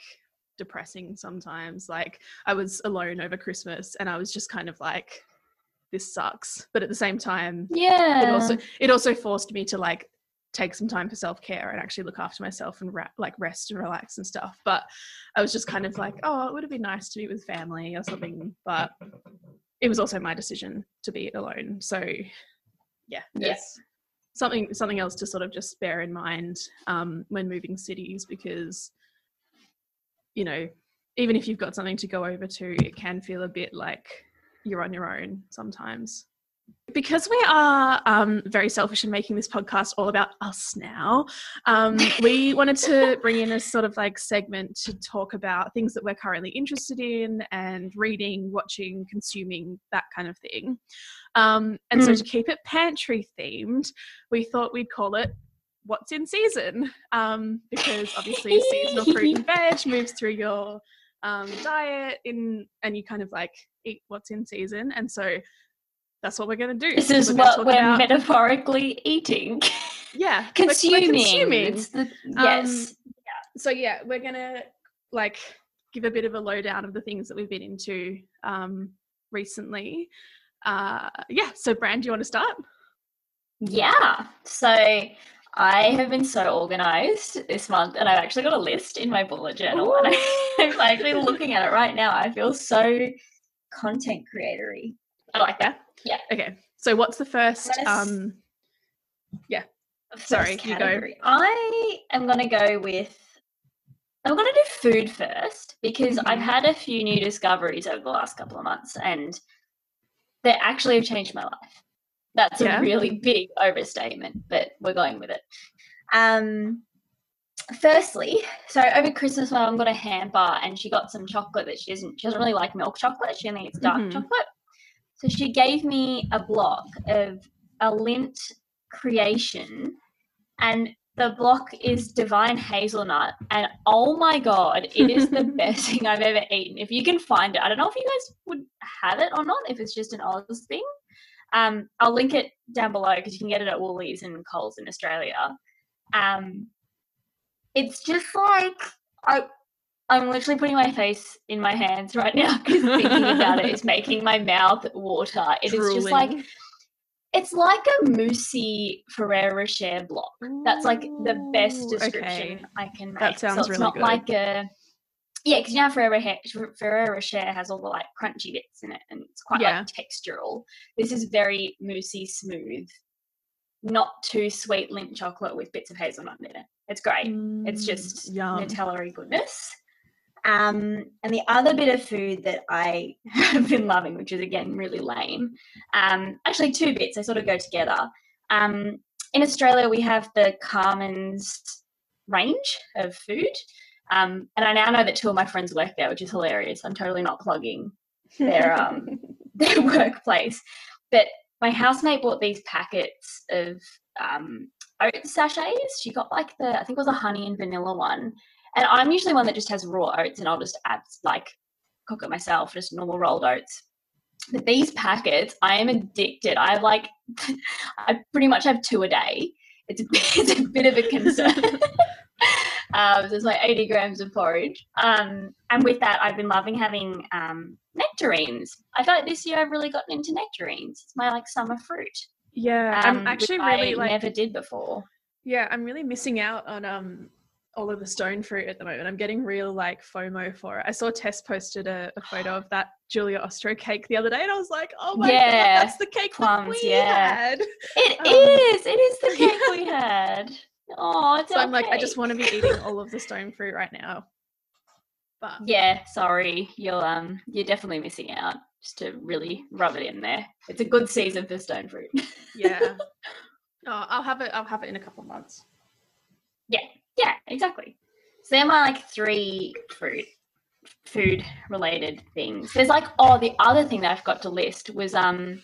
Speaker 2: depressing sometimes. Like I was alone over Christmas, and I was just kind of like, "This sucks," but at the same time,
Speaker 1: Yeah.
Speaker 2: it also it also forced me to like take some time for self-care and actually look after myself and ra- like rest and relax and stuff but i was just kind of like oh it would have been nice to be with family or something but it was also my decision to be alone so yeah
Speaker 1: Yeah.
Speaker 2: Something something else to sort of just bear in mind um, when moving cities because you know even if you've got something to go over to it can feel a bit like you're on your own sometimes because we are um, very selfish in making this podcast all about us now, um, we wanted to bring in a sort of like segment to talk about things that we're currently interested in and reading, watching, consuming, that kind of thing. Um, and so
Speaker 1: Mm.
Speaker 2: to keep it pantry themed, we thought we'd call it What's in Season um, because obviously seasonal fruit and veg moves through your um, diet in and you kind of like eat what's in season. And so that's what we're going to do.
Speaker 1: This is
Speaker 2: We're
Speaker 1: what we're
Speaker 2: about-
Speaker 1: metaphorically eating.
Speaker 2: yeah
Speaker 1: consuming.
Speaker 2: consuming.
Speaker 1: It's the- yes.
Speaker 2: so yeah we're gonna like give a bit of a lowdown of the things that we've been into um recently uh yeah so Bran do you want to start
Speaker 1: Yeah. So I have been so organized this month, and I've actually got a list in my bullet journal, and I'm actually looking at it right now. I feel so content creatory. I like that. Yeah.
Speaker 2: okay so what's the first
Speaker 1: Let's-
Speaker 2: um
Speaker 1: The
Speaker 2: Sorry,
Speaker 1: first
Speaker 2: you go.
Speaker 1: I am going to go with. I'm going to do food first because I've
Speaker 2: Mhm.
Speaker 1: had a few new discoveries over the last couple of months, and they actually have changed my life. That's
Speaker 2: Yeah.
Speaker 1: a really big overstatement, but we're going with it. Um, firstly, so over Christmas, my mum got a hamper and she got some chocolate that she doesn't. She doesn't really like milk chocolate. She only eats dark
Speaker 2: Mhm.
Speaker 1: chocolate. So she gave me a block of a Lindt creation, and the block is divine hazelnut. And oh my god, it is the best thing I've ever eaten. If you can find it, I don't know if you guys would have it or not. If it's just an Oz thing, um, I'll link it down below because you can get it at Woolies and Coles in Australia. Um, it's just like I. I'm literally putting my face in my hands right now because thinking about it is making my mouth water. It is just like it's like a moussey Ferrero Rocher block. That's like the best description
Speaker 2: okay.
Speaker 1: I can make.
Speaker 2: That sounds
Speaker 1: so it's
Speaker 2: really
Speaker 1: not
Speaker 2: good.
Speaker 1: like a yeah, because you know Ferrero, Rocher- Ferrero Rocher has all the like crunchy bits in it, and it's quite
Speaker 2: Yeah.
Speaker 1: like textural. This is very moussey, smooth, not too sweet Lindt chocolate with bits of hazelnut in it. It's great. It's
Speaker 2: Mm,
Speaker 1: just. Nutella goodness. Um, and the other bit of food that I have been loving, which is again really lame, um, actually two bits, they sort of go together. Um, in Australia, we have the Carman's range of food. Um, and I now know that two of my friends work there, which is hilarious. I'm totally not plugging their um, their workplace. But my housemate bought these packets of um, oat sachets. She got like the, I think it was a honey and vanilla one. And I'm usually one that just has raw oats and I'll just add like cook it myself, just normal rolled oats. But these packets, I am addicted. I have like, I pretty much have two a day. It's a, it's a bit of a concern. um, so it's like 80 grams of porridge. Um, and with that, I've been loving having um, nectarines. I feel like this year I've really gotten into nectarines. It's my like summer fruit.
Speaker 2: yeah
Speaker 1: um,
Speaker 2: i'm actually
Speaker 1: I
Speaker 2: really like
Speaker 1: never did before.
Speaker 2: Yeah, I'm really missing out on um all of the stone fruit at the moment. I'm getting real like FOMO for it. I saw Tess posted a, a photo of that Julia Ostro cake the other day, and I was like, "Oh my
Speaker 1: Yeah,
Speaker 2: god, that's the cake
Speaker 1: plums,
Speaker 2: we
Speaker 1: yeah.
Speaker 2: had."
Speaker 1: It
Speaker 2: Um,
Speaker 1: is. It is the cake we had. Oh,
Speaker 2: So I'm like, I just want to be eating all of the stone fruit right now. But
Speaker 1: Yeah, sorry. You're um you're definitely missing out. Just to really rub it in there. It's a good season for stone fruit.
Speaker 2: yeah, oh, I'll have it. I'll have it in a couple of months.
Speaker 1: yeah, exactly. So they're my like three fruit food related things. There's like oh the other thing that I forgot to list was um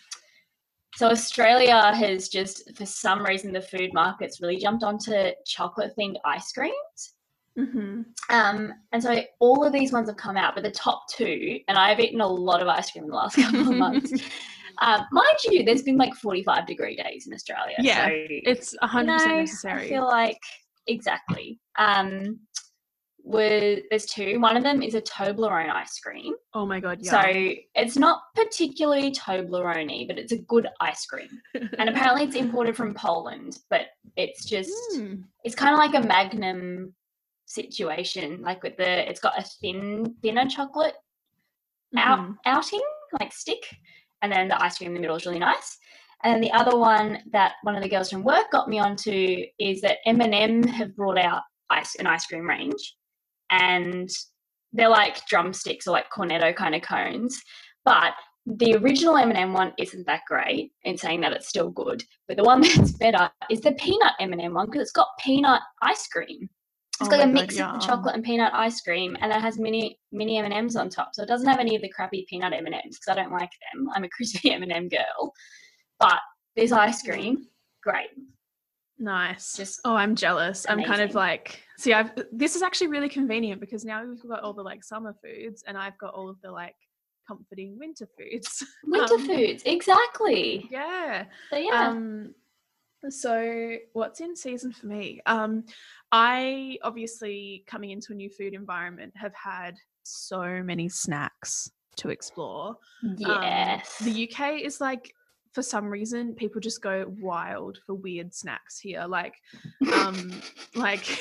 Speaker 1: so Australia has just for some reason the food market's really jumped onto chocolate themed ice creams.
Speaker 2: Mm-hmm.
Speaker 1: Um, and so all of these ones have come out, but the top two, and I've eaten a lot of ice cream in the last couple of months. Um, mind you, there's been like 45 degree days in Australia.
Speaker 2: Yeah,
Speaker 1: so,
Speaker 2: It's
Speaker 1: you
Speaker 2: hundred percent
Speaker 1: know,
Speaker 2: necessary.
Speaker 1: I feel like exactly. Um, were there's two. One of them is a Toblerone ice cream.
Speaker 2: oh my god, yeah.
Speaker 1: So it's not particularly Toblerone, but it's a good ice cream. And apparently it's imported from Poland, but it's just
Speaker 2: Mm,
Speaker 1: it's kind of like a magnum situation like with the it's got a thin thinner chocolate out
Speaker 2: mhm.
Speaker 1: outing like stick and then the ice cream in the middle is really nice and then the other one that one of the girls from work got me onto is that m&m have brought out ice an ice cream range and they're like drumsticks or like cornetto kind of cones but the original M&M one isn't that great in saying that it's still good, but the one that's better is the peanut M&M one because it's got peanut ice cream. It's
Speaker 2: Oh
Speaker 1: got a
Speaker 2: God,
Speaker 1: mix of chocolate and peanut ice cream, and it has mini mini M and M's on top. So it doesn't have any of the crappy peanut M and M's because I don't like them. I'm a crispy M and M girl, but there's ice cream, great.
Speaker 2: Nice.
Speaker 1: Just
Speaker 2: oh, I'm jealous. I'm kind of like, see, I've this is actually really convenient because now we've got all the like summer foods, and I've got all of the like comforting winter foods.
Speaker 1: Winter
Speaker 2: Um,
Speaker 1: foods, exactly.
Speaker 2: Yeah.
Speaker 1: So yeah.
Speaker 2: Um, so what's in season for me? Um, I obviously coming into a new food environment have had so many snacks to explore. Um,
Speaker 1: yes.
Speaker 2: the UK is like for some reason people just go wild for weird snacks here. Like um like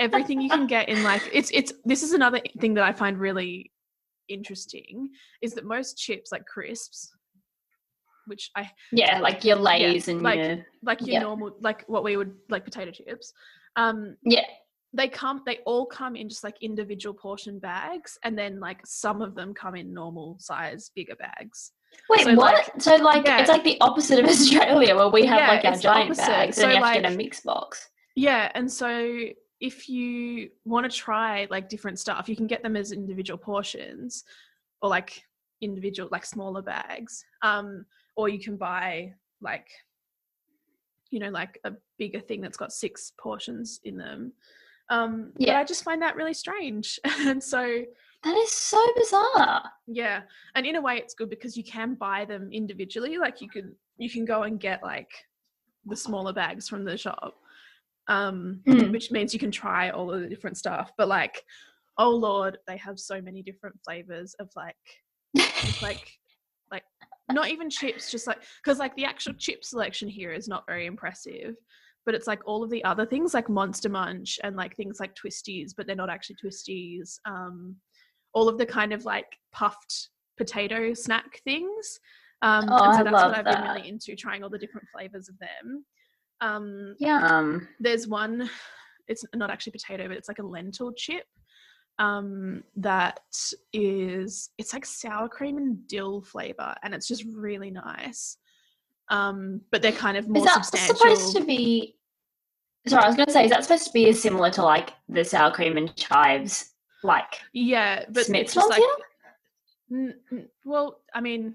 Speaker 2: everything you can get in like it's it's this is another thing that I find really interesting is that most chips like crisps which I
Speaker 1: yeah, like your lays and
Speaker 2: like-
Speaker 1: your
Speaker 2: like your
Speaker 1: Yeah.
Speaker 2: normal like what we would like potato chips um
Speaker 1: yeah.
Speaker 2: they come they all come in just like individual portion bags and then like some of them come in normal size bigger bags
Speaker 1: Wait,
Speaker 2: So,
Speaker 1: what?
Speaker 2: like-
Speaker 1: so like
Speaker 2: yeah.
Speaker 1: it's like the opposite of Australia where we have
Speaker 2: Yeah,
Speaker 1: like our giant bags
Speaker 2: So,
Speaker 1: and you have to get a mix box.
Speaker 2: yeah and so if you want to try like different stuff you can get them as individual portions or like individual like smaller bags um or you can buy like you know like a bigger thing that's got six portions in them um but
Speaker 1: Yeah.
Speaker 2: i just find that really strange and so
Speaker 1: That is so bizarre.
Speaker 2: Yeah, and in a way, it's good because you can buy them individually. Like you can you can go and get like the smaller bags from the shop, um,
Speaker 1: Mm.
Speaker 2: which means you can try all of the different stuff. But like, oh lord, they have so many different flavors of like like like not even chips, just like because like the actual chip selection here is not very impressive. But it's like all of the other things like Monster Munch and like things like Twisties, but they're not actually Twisties. Um, all of the kind of like puffed potato snack things. Um,
Speaker 1: Oh,
Speaker 2: and so
Speaker 1: I
Speaker 2: that's what I've been really into, trying all the different flavors of them. Um,
Speaker 1: Yum.
Speaker 2: there's one, it's not actually potato, but it's like a lentil chip um, that is, it's like sour cream and dill flavor, and it's just really nice. Um, but they're kind of more
Speaker 1: Is that
Speaker 2: substantial.
Speaker 1: supposed to be? Sorry, I was going to say, is that supposed to be as similar to like the sour cream and chives, like
Speaker 2: yeah, but
Speaker 1: Smith's
Speaker 2: it's just like? N- n- well, I mean,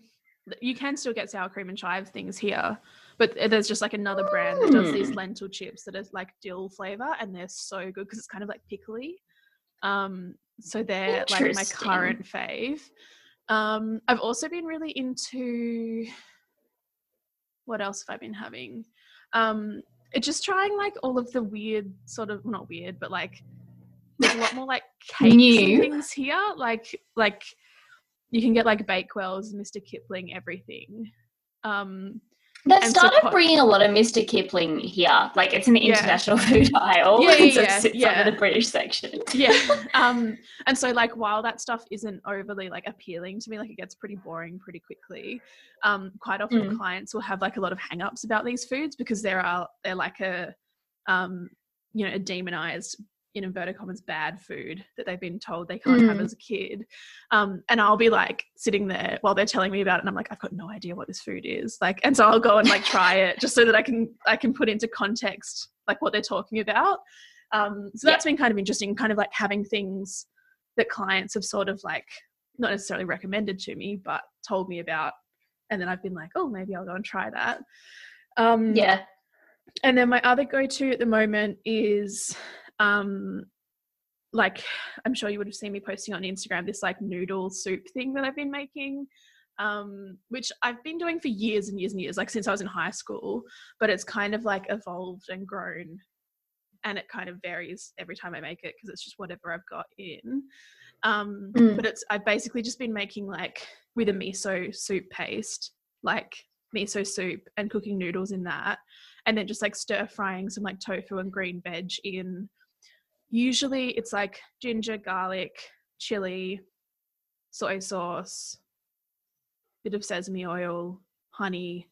Speaker 2: you can still get sour cream and chive things here, but there's just like another brand that does these
Speaker 1: Mm.
Speaker 2: lentil chips that is like dill flavor, and they're so good because it's kind of like pickly. Um, so they're like my current fave. Um, I've also been really into what else have I been having? Um, just trying like all of the weird sort of well, not weird, but like there's a lot more like cakes
Speaker 1: New.
Speaker 2: and things here. Like like you can get like Bakewells, Mr. Kipling, everything. Um,
Speaker 1: They've
Speaker 2: and so
Speaker 1: started bringing a lot of Mr. Kipling here. Like it's
Speaker 2: Yeah.
Speaker 1: international food aisle.
Speaker 2: Yeah, yeah,
Speaker 1: so
Speaker 2: yeah, yeah.
Speaker 1: under the British section.
Speaker 2: yeah. Um, and so like while that stuff isn't overly like appealing to me, like it gets pretty boring pretty quickly. Um, quite often
Speaker 1: Mm.
Speaker 2: clients will have like a lot of hang-ups about these foods because there are they're like a um, you know, a demonized in inverted commas bad food that they've been told they can't have
Speaker 1: Mm.
Speaker 2: as a kid. Um, and I'll be like sitting there while they're telling me about it and I'm like, I've got no idea what this food is. Like and so I'll go and like try it just so that I can I can put into context like what they're talking about. Um, so
Speaker 1: Yeah.
Speaker 2: that's been kind of interesting, kind of like having things that clients have sort of like not necessarily recommended to me, but told me about. And then I've been like, oh, maybe I'll go and try that. Um,
Speaker 1: Yeah.
Speaker 2: and then my other go-to at the moment is um like i'm sure you would have seen me posting on instagram this like noodle soup thing that i've been making um which i've been doing for years and years and years like since i was in high school but it's kind of like evolved and grown and it kind of varies every time i make it because it's just whatever i've got in um
Speaker 1: Mm.
Speaker 2: but it's i've basically just been making like with a miso soup paste like miso soup and cooking noodles in that and then just like stir frying some like tofu and green veg in usually it's like ginger garlic chili soy sauce bit of sesame oil honey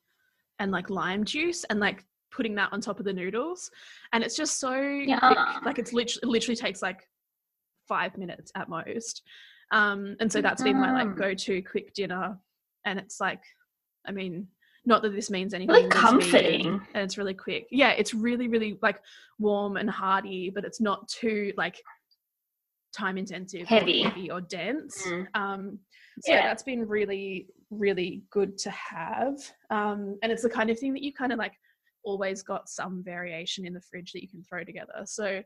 Speaker 2: and like lime juice and like putting that on top of the noodles and it's just so quick.
Speaker 1: Yum.
Speaker 2: like it's literally it literally takes like five minutes at most um and so that's been my like go-to quick dinner and it's like i mean not that this means anything
Speaker 1: Really comforting.
Speaker 2: and it's really quick yeah it's really really like warm and hearty but it's not too like time intensive
Speaker 1: Heavy.
Speaker 2: or heavy or dense
Speaker 1: Mm.
Speaker 2: um so yeah.
Speaker 1: Yeah.
Speaker 2: that's been really really good to have um and it's the kind of thing that you kind of like always got some variation in the fridge that you can throw together so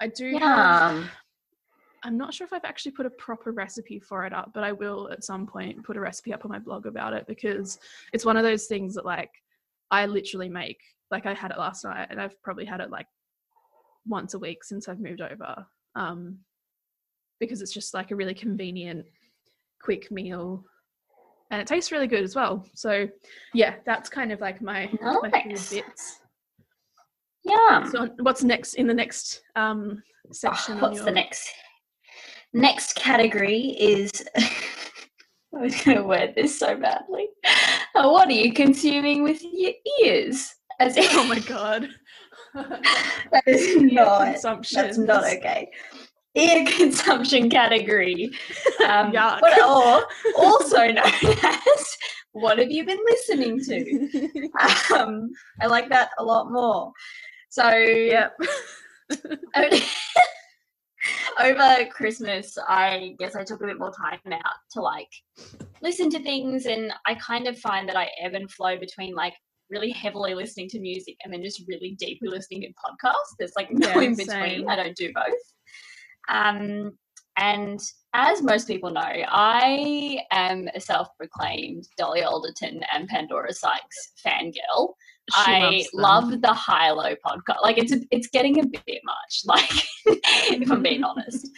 Speaker 2: i do have
Speaker 1: Yum.
Speaker 2: I'm not sure if I've actually put a proper recipe for it up, but I will at some point put a recipe up on my blog about it because it's one of those things that like I literally make. Like I had it last night and I've probably had it like once a week since I've moved over. Um because it's just like a really convenient quick meal and it tastes really good as well. So yeah, that's kind of like my, my bits.
Speaker 1: Yeah.
Speaker 2: So what's next in the next um section? on
Speaker 1: what's
Speaker 2: your-
Speaker 1: the next? Next category is. I was going to word this so badly. Uh, what are you consuming with your ears? As
Speaker 2: Oh my god.
Speaker 1: that is not.
Speaker 2: consumption.
Speaker 1: That's not okay. Ear consumption category. Um, what- or also known as what have you been listening to? Um, I like that a lot more. So
Speaker 2: yep.
Speaker 1: over- over Christmas, I guess I took a bit more time out to like listen to things, and I kind of find that I ebb and flow between like really heavily listening to music and then just really deeply listening to podcasts. There's like no
Speaker 2: Yeah,
Speaker 1: in between.
Speaker 2: same.
Speaker 1: I don't do both. Um, and as most people know, I am a self-proclaimed Dolly Alderton and Pandora Sykes fangirl.
Speaker 2: She
Speaker 1: I love the high low podcast. Like it's a, it's getting a bit much. Like if I'm being honest.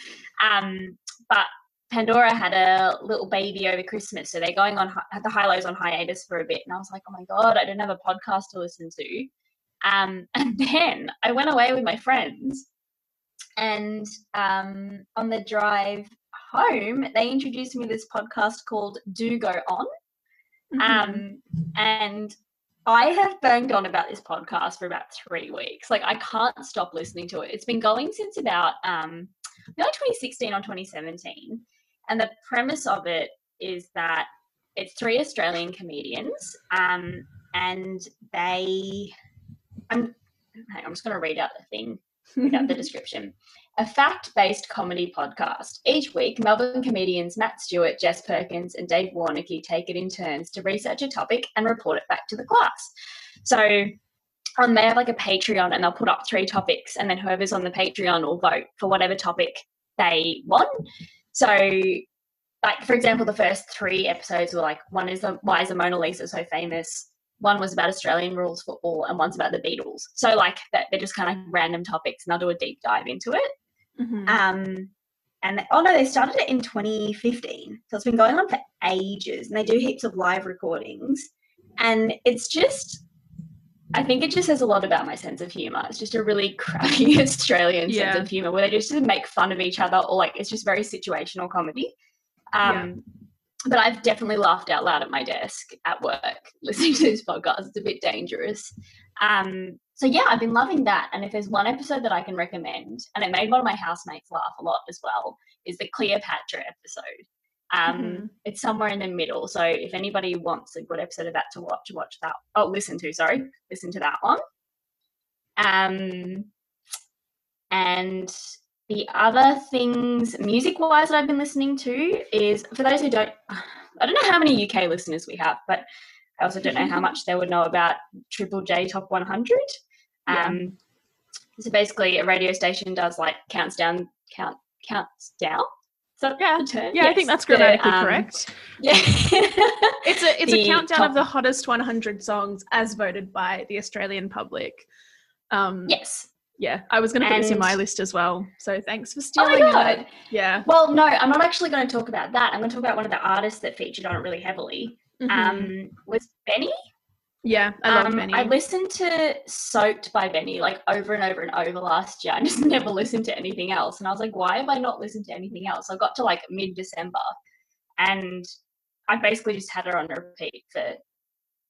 Speaker 1: Um, but Pandora had a little baby over Christmas, so they're going on hi- the high lows on hiatus for a bit. And I was like, oh my god, I don't have a podcast to listen to. Um, and then I went away with my friends, and um, on the drive home, they introduced me to this podcast called Do Go On.
Speaker 2: Mhm.
Speaker 1: Um, and I have banged on about this podcast for about three weeks. Like I can't stop listening to it. It's been going since about um, maybe 2016 or 2017. And the premise of it is that it's three Australian comedians, um, and they. I'm. I'm just going to read out the thing read out the description. A fact based comedy podcast. Each week, Melbourne comedians Matt Stewart, Jess Perkins, and Dave Warneke take it in turns to research a topic and report it back to the class. So, um, they have like a Patreon and they'll put up three topics, and then whoever's on the Patreon will vote for whatever topic they want. So, like for example, the first three episodes were like one is the why is the Mona Lisa so famous? One was about Australian rules football, and one's about the Beatles. So like they're just kind of random topics, and they'll do a deep dive into it.
Speaker 2: Mhm.
Speaker 1: Um, and they- oh no, they started it in 2015, so it's been going on for ages, and they do heaps of live recordings, and it's just. I think it just says a lot about my sense of humor. It's just a really crappy Australian
Speaker 2: Yeah.
Speaker 1: sense of humor where they just make fun of each other, or like it's just very situational comedy. Um, But I've definitely laughed out loud at my desk at work listening to this podcast. It's a bit dangerous. Um, so yeah, I've been loving that. And if there's one episode that I can recommend, and it made one of my housemates laugh a lot as well, is the Cleopatra episode. Um,
Speaker 2: Mhm.
Speaker 1: It's somewhere in the middle. So if anybody wants a good episode of that to watch, watch that. Oh, listen to, sorry, listen to that one. Um, and the other things, music wise, that I've been listening to is for those who don't, I don't know how many UK listeners we have, but I also don't know how much they would know about Triple J Top 100.
Speaker 2: Yeah.
Speaker 1: Um, so basically, a radio station does like counts down, count counts down. That
Speaker 2: Yeah. Yeah, I think
Speaker 1: Yes,
Speaker 2: that's grammatically
Speaker 1: um,
Speaker 2: correct.
Speaker 1: Yeah.
Speaker 2: It's a it's a countdown
Speaker 1: top-
Speaker 2: of the hottest 100 songs as voted by the Australian public. Um,
Speaker 1: yes.
Speaker 2: yeah, I was going to put this in my list as well. So thanks for
Speaker 1: Oh my
Speaker 2: stealing
Speaker 1: god.
Speaker 2: it. Yeah.
Speaker 1: Well, no, I'm not actually going to talk about that. I'm going to talk about one of the artists that featured on it really heavily.
Speaker 2: Mhm.
Speaker 1: Um, was Benee.
Speaker 2: yeah, I love
Speaker 1: um,
Speaker 2: Benee.
Speaker 1: I listened to "Soaked" by Benee like over and over and over last year. I just never listened to anything else, and I was like, "Why have I not listened to anything else?" I got to like mid-December, and I basically just had her on repeat for a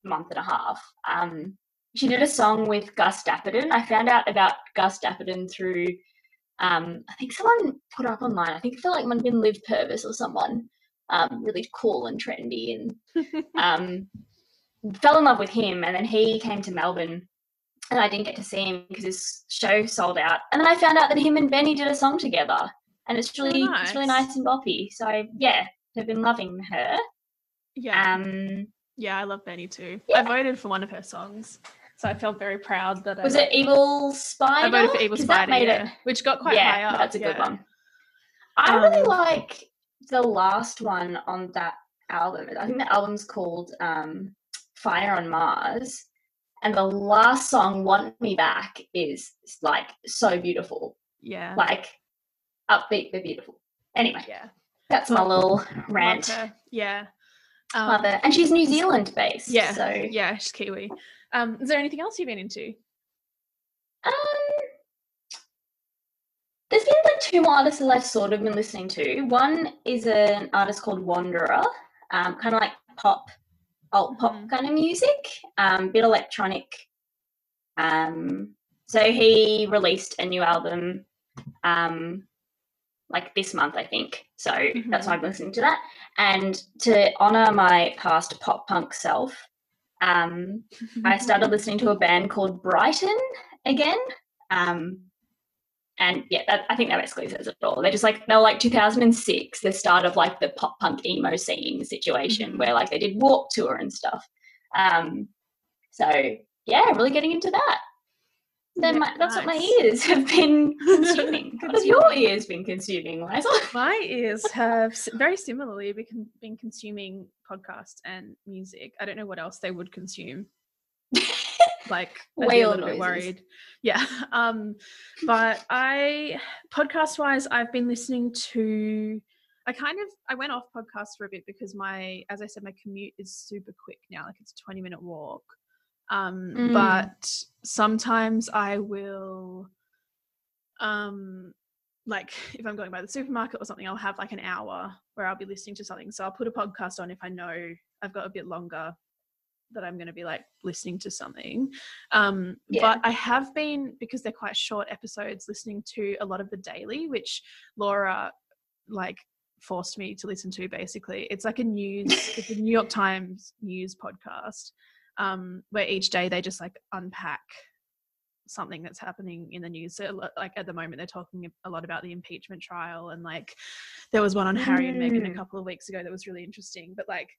Speaker 1: month and a half. Um, she did a song with Gus Dapperton. I found out about Gus Dapperton through, um, I think someone put up online. I think it felt like it might have been Liv Purvis or someone um, really cool and trendy and um, fell in love with him, and then he came to Melbourne, and I didn't get to see him because his show sold out. And then I found out that him and Benee did a song together, and it's really it's really
Speaker 2: nice.
Speaker 1: nice and boppy. So yeah, I've been loving her.
Speaker 2: yeah,
Speaker 1: Um,
Speaker 2: yeah, I love Benee too.
Speaker 1: yeah.
Speaker 2: I voted for one of her songs, so I felt very proud that I
Speaker 1: was
Speaker 2: I,
Speaker 1: it Evil Spider?
Speaker 2: I voted for Evil Spider, yeah,
Speaker 1: it.
Speaker 2: which got quite
Speaker 1: yeah,
Speaker 2: high up.
Speaker 1: that's a good
Speaker 2: yeah.
Speaker 1: one. I really
Speaker 2: Um,
Speaker 1: like the last one on that album. I think the album's called um, Fire on Marzz. And the last song, Want Me Back, is like so beautiful.
Speaker 2: Yeah.
Speaker 1: Like upbeat but beautiful. Anyway,
Speaker 2: yeah.
Speaker 1: that's my little rant.
Speaker 2: Yeah. Um,
Speaker 1: it. And she's New Zealand based.
Speaker 2: Yeah.
Speaker 1: So
Speaker 2: Yeah, she's Kiwi. Um, is there anything else you've been into?
Speaker 1: Um, there's been like two more artists that I've sort of been listening to. One is an artist called Wanderer, um, kind of like pop, alt pop
Speaker 2: Mhm.
Speaker 1: kind of music, um, bit electronic. Um, so he released a new album, um, like this month, I think. So that's why I'm listening to that. And to honor my past pop punk self, um, I started listening to a band called Brighten again. Um, and yeah, that, I think that basically says it all. They're just like they were like 2006, the start of like the pop punk emo scene situation
Speaker 2: Mhm.
Speaker 1: where like they did Warped Tour and stuff. Um, so yeah, really getting into that. Then
Speaker 2: Yeah,
Speaker 1: my, that's what my ears have been consuming. your ears been consuming, Liza?
Speaker 2: My ears have very similarly been consuming podcasts and music. I don't know what else they would consume. Like, I'd a little bit worried. Yeah. Um, but I, podcast wise, I've been listening to. I kind of I went off podcasts for a bit because my, as I said, my commute is super quick now. Like it's a twenty minute walk. Um,
Speaker 1: Mm.
Speaker 2: but sometimes I will, um, like if I'm going by the supermarket or something, I'll have like an hour where I'll be listening to something. So I'll put a podcast on if I know I've got a bit longer that I'm going to be like listening to something. Um,
Speaker 1: Yeah.
Speaker 2: But I have been because they're quite short episodes, listening to a lot of the daily, which Laura like forced me to listen to. Basically, it's like a news, it's a New York Times news podcast um, where each day they just like unpack something that's happening in the news. So, like at the moment, they're talking a lot about the impeachment trial, and like there was one on Harry and Meghan a
Speaker 1: Mm.
Speaker 2: couple of weeks ago that was really interesting. But like,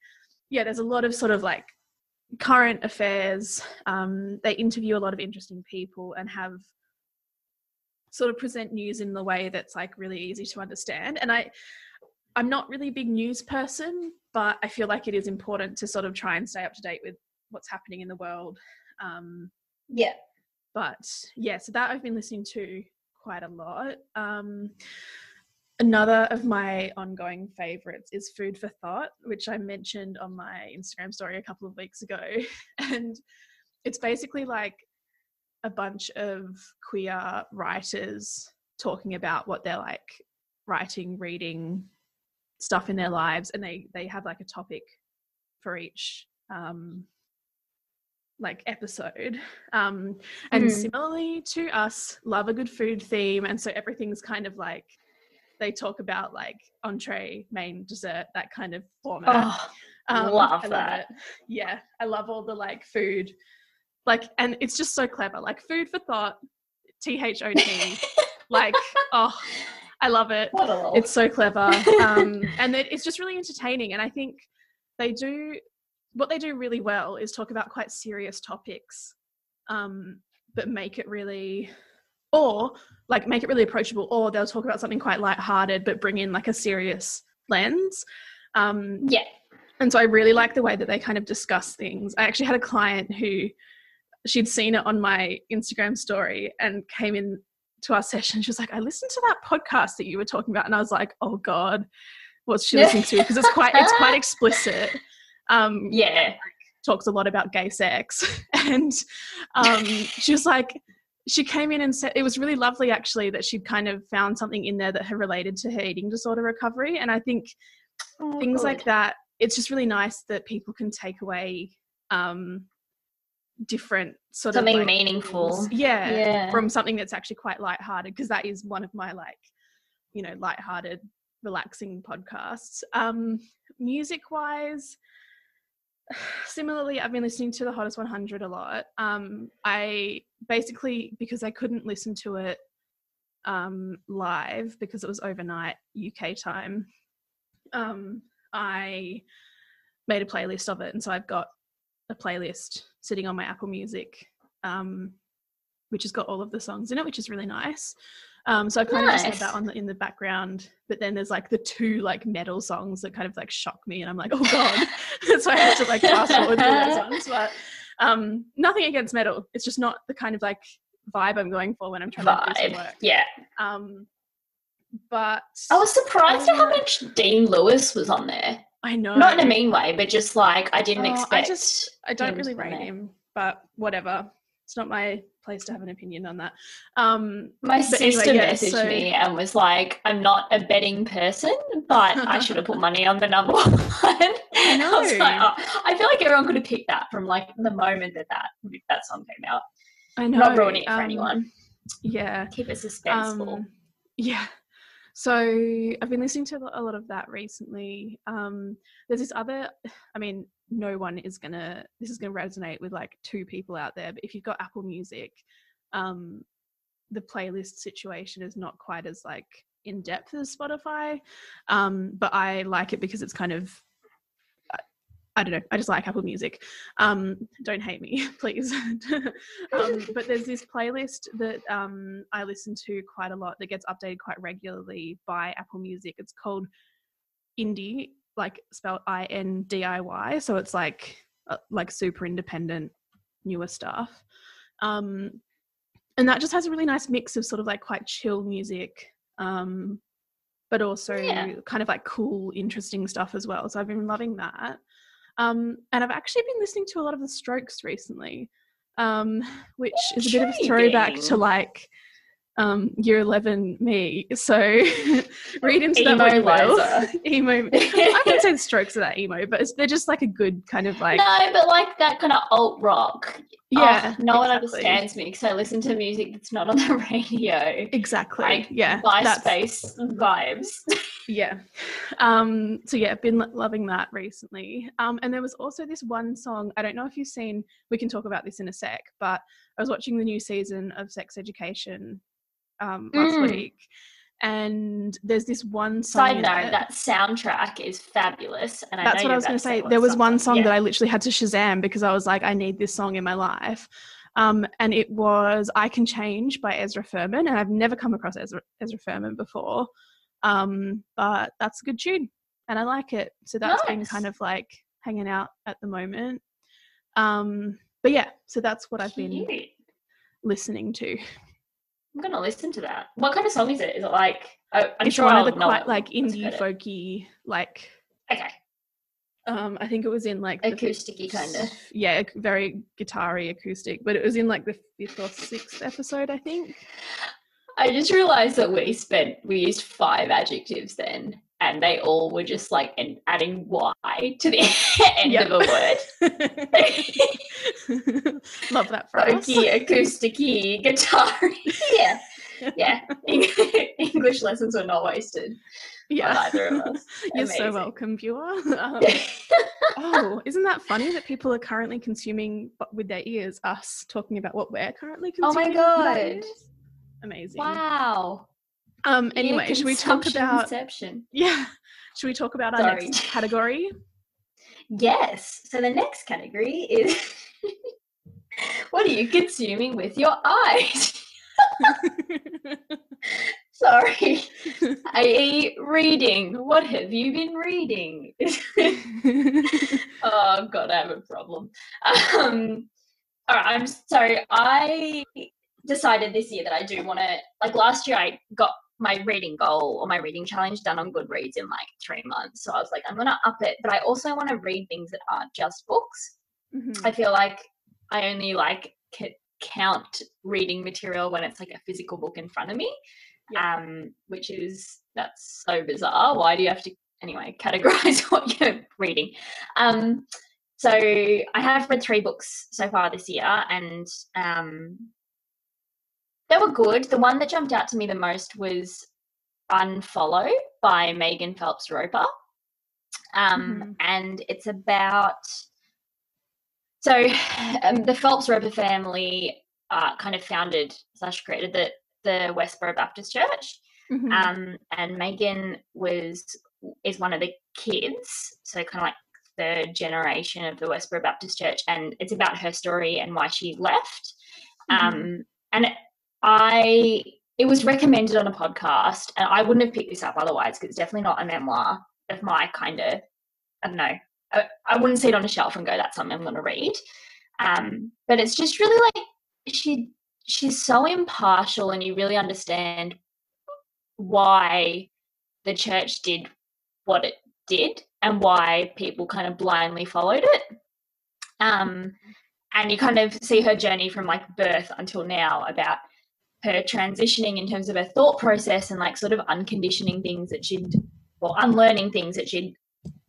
Speaker 2: yeah, there's a lot of sort of like current affairs. Um, they interview a lot of interesting people and have sort of present news in the way that's like really easy to understand. And I, I'm not really a big news person, but I feel like it is important to sort of try and stay up to date with what's happening in the world. Um,
Speaker 1: Yeah.
Speaker 2: but yeah, so that I've been listening to quite a lot. Um, another of my ongoing favorites is Food for Thot, which I mentioned on my Instagram story a couple of weeks ago. And it's basically like a bunch of queer writers talking about what they're like writing, reading, stuff in their lives, and they they have like a topic for each um like episode um and
Speaker 1: Mm.
Speaker 2: similarly to us love a good food theme and so everything's kind of like they talk about like entree main dessert that kind of format
Speaker 1: Oh, love
Speaker 2: I
Speaker 1: that.
Speaker 2: it. yeah i love all the like food like and it's just so clever like food for thought t-h-o-t like oh i love it
Speaker 1: what a little.
Speaker 2: it's so clever um, and it, it's just really entertaining and i think they do what they do really well is talk about quite serious topics um, but make it really or like make it really approachable or they'll talk about something quite light-hearted but bring in like a serious lens um,
Speaker 1: yeah.
Speaker 2: and so I really like the way that they kind of discuss things. I actually had a client who she'd seen it on my Instagram story and came in to our session. She was like, I listened to that podcast that you were talking about. And I was like, oh God, what's she listening to? Because it's quite it's quite explicit. Um
Speaker 1: Yeah.
Speaker 2: talks a lot about gay sex. And um she was like she came in and said it was really lovely actually that she'd kind of found something in there that had related to her eating disorder recovery. And I think
Speaker 1: Oh,
Speaker 2: things
Speaker 1: good.
Speaker 2: like that it's just really nice that people can take away um different sort
Speaker 1: Something
Speaker 2: of like,
Speaker 1: meaningful.
Speaker 2: yeah,
Speaker 1: Yeah.
Speaker 2: from something that's actually quite lighthearted because that is one of my like you know lighthearted relaxing podcasts um music wise similarly i've been listening to the hottest 100 a lot. Um i basically because i couldn't listen to it um live because it was overnight uk time um i made a playlist of it. And so i've got a playlist sitting on my apple music um which has got all of the songs in it which is really nice Um, so I kind
Speaker 1: Nice.
Speaker 2: of just had that on the, in the background. But then there's like the two like metal songs that kind of like shock me, and I'm like, oh god. so I have to like fast forward through those ones. But um, nothing against metal. It's just not the kind of like vibe I'm going for when I'm trying to do some
Speaker 1: Vibe.
Speaker 2: work.
Speaker 1: Yeah.
Speaker 2: Um, but
Speaker 1: I was surprised at how
Speaker 2: Uh,
Speaker 1: much Dean Lewis was on there.
Speaker 2: I know
Speaker 1: Not in a mean way, but just like I didn't
Speaker 2: Oh, I
Speaker 1: expect.
Speaker 2: just- I don't really rate him, but whatever. It's not my place to have an opinion on that. Um,
Speaker 1: My
Speaker 2: But anyway,
Speaker 1: sister
Speaker 2: yeah,
Speaker 1: messaged
Speaker 2: so-
Speaker 1: me and was like, "I'm not a betting person, but I should have put money on the number one." I
Speaker 2: know.
Speaker 1: like, oh, I feel like everyone could have picked that from like the moment that that that song came out.
Speaker 2: I know.
Speaker 1: not ruining it for
Speaker 2: um,
Speaker 1: anyone.
Speaker 2: Yeah.
Speaker 1: Keep it suspenseful.
Speaker 2: Um, yeah. So I've been listening to a lot of that recently. Um, there's this other, I mean, no one is gonna, this is gonna resonate with like two people out there, but if you've got Apple Music, um, the playlist situation is not quite as like in depth as Spotify. Um, but I like it because it's kind of, I, don't know, I just like Apple Music. Um, don't hate me, please. um, but there's this playlist that um, I listen to quite a lot that gets updated quite regularly by Apple Music. It's called Indie, like spelled I N D I Y. So it's like uh, like super independent, newer stuff. Um, and that just has a really nice mix of sort of like quite chill music, um, but also
Speaker 1: Yeah.
Speaker 2: kind of like cool, interesting stuff as well. So I've been loving that. Um, and I've actually been listening to a lot of the Strokes recently, um, which is a bit of a throwback to like um, year 11 me. So read into that
Speaker 1: Emo
Speaker 2: what you will. Emo. I wouldn't say the Strokes are that emo, but it's, they're just like a good kind of like
Speaker 1: no, but like that kind of alt rock.
Speaker 2: yeah.
Speaker 1: Oh, no one understands me because I listen to music that's not on the radio.
Speaker 2: Exactly.
Speaker 1: Like
Speaker 2: yeah.
Speaker 1: MySpace vibes.
Speaker 2: Yeah. Um, so yeah, I've been lo- loving that recently. Um, and there was also this one song. I don't know if you've seen. We can talk about this in a sec. But I was watching the new season of Sex Education um, last
Speaker 1: Mm.
Speaker 2: week, and there's this one song.
Speaker 1: Side note, that soundtrack is fabulous. And I
Speaker 2: That's
Speaker 1: know
Speaker 2: what I was going
Speaker 1: to
Speaker 2: say. There was one song
Speaker 1: Yeah.
Speaker 2: that I literally had to Shazam because I was like, I need this song in my life. Um, and it was I Can Change by Ezra Furman. And I've never come across Ezra, Ezra Furman before. Um, but that's a good tune and I like it. So that's been kind of like hanging out at the moment. Um, but yeah, so that's what I've been listening to.
Speaker 1: I'm gonna listen to that. What kind of song is it? Is it like? Oh, I'm
Speaker 2: it's
Speaker 1: sure
Speaker 2: one
Speaker 1: I'll
Speaker 2: of the quite
Speaker 1: it
Speaker 2: like indie folky, like
Speaker 1: Okay,
Speaker 2: um, I think it was in like the
Speaker 1: acousticy kind of.
Speaker 2: yeah, very guitar-y acoustic, but it was in like the fifth or sixth episode, I think.
Speaker 1: I just realized that we spent we used five adjectives then, and they all were just like and adding y to the end
Speaker 2: Yep.
Speaker 1: of a word.
Speaker 2: Love that us.
Speaker 1: Folky, acousticy, guitar. yeah, yeah. English lessons were not wasted
Speaker 2: Yeah.
Speaker 1: either of us.
Speaker 2: You're so welcome, viewer. Um, oh, isn't that funny that people are currently consuming with their ears us talking about what we're currently consuming?
Speaker 1: Oh my
Speaker 2: consuming? with our
Speaker 1: God.
Speaker 2: Amazing.
Speaker 1: wow.
Speaker 2: Um. Anyway, should we talk about?
Speaker 1: Inception.
Speaker 2: Yeah. Should we talk about our
Speaker 1: Sorry.
Speaker 2: next category?
Speaker 1: Yes. So the next category is what are you consuming with your eyes? Sorry. I.e. reading. What have you been reading? oh god, I have a problem. Um all right, I'm so I decided this year that I do want to like last year I got my reading goal or my reading challenge done on Goodreads in like three months. So I was like, I'm gonna up it, but I also want to read things that aren't just books.
Speaker 2: Mhm.
Speaker 1: I feel like I only like c- count reading material when it's like a physical book in front of me,
Speaker 2: Yeah.
Speaker 1: um, which is that's so bizarre. Why do you have to anyway categorize what you're reading? Um, so I have read three books so far this year, and um, they were good. The one that jumped out to me the most was Unfollow by Megan Phelps Roper. Um, And it's about so um, the Phelps Roper family uh, kind of founded slash created the the Westboro Baptist Church,
Speaker 2: Mhm.
Speaker 1: um, and Megan was is one of the kids, so kind of like third generation of the Westboro Baptist Church, and it's about her story and why she left.
Speaker 2: Mhm.
Speaker 1: Um, and I it was recommended on a podcast, and I wouldn't have picked this up otherwise because it's definitely not a memoir of my kind of, I don't know, I, I wouldn't see it on a shelf and go, that's something I'm going to read. Um, but it's just really like she she's so impartial, and you really understand why the church did what it did and why people kind of blindly followed it. Um, and you kind of see her journey from like birth until now about her transitioning in terms of her thought process and like sort of unconditioning things that she'd well unlearning things that she'd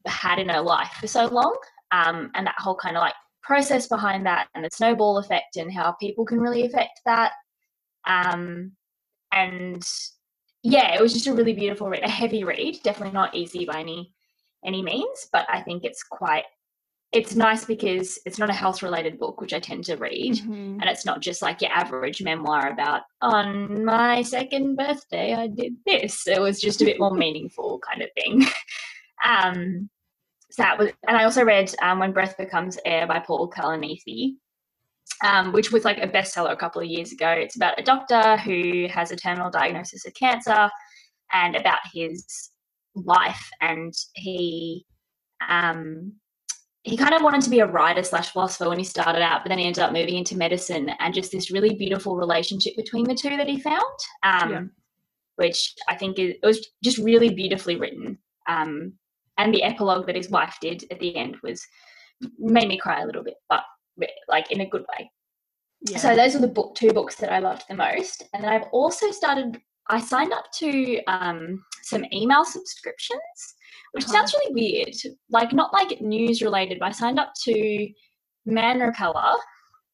Speaker 1: had in her life for so long. Um, and that whole kind of like process behind that and the snowball effect and how people can really affect that. Um, and yeah it was just a really beautiful read a heavy read. Definitely not easy by any any means but i think it's quite it's nice because it's not a health related book, which I tend to read. Mm-hmm. And it's not just like your average memoir about, on my second birthday, I did this. It was just a bit more meaningful kind of thing. Um, so that was, and I also read um, When Breath Becomes Air by Paul Kalanithi, um, which was like a bestseller a couple of years ago. It's about a doctor who has a terminal diagnosis of cancer and about his life. And he, um, he kind of wanted to be a writer slash philosopher when he started out, but then he ended up moving into medicine and just this really beautiful relationship between the two that he found, um, yeah. which I think is, it was just really beautifully written. Um, and the epilogue that his wife did at the end was made me cry a little bit, but like in a good way. Yeah. So those are the book two books that I loved the most, and then I've also started. I signed up to um, some email subscriptions which uh-huh. sounds really weird. Like not like news related, but I signed up to Man Repeller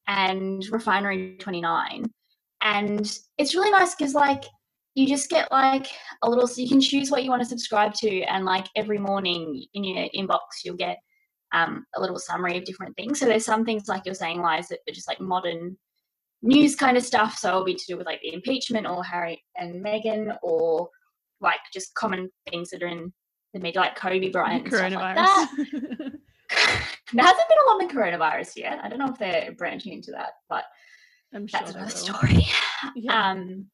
Speaker 1: and Refinery 29. And it's really nice because like you just get like a little so you can choose what you want to subscribe to and like every morning in your inbox you'll get um, a little summary of different things. So there's some things like you're saying, Lies, that are just like modern news kind of stuff. So it'll be to do with like the impeachment or Harry and Meghan or like just common things that are in the media, like Kobe Bryant, coronavirus. Like that. there hasn't been a lot of coronavirus yet. I don't know if they're branching into that, but I'm sure that's another story. Yeah. Um,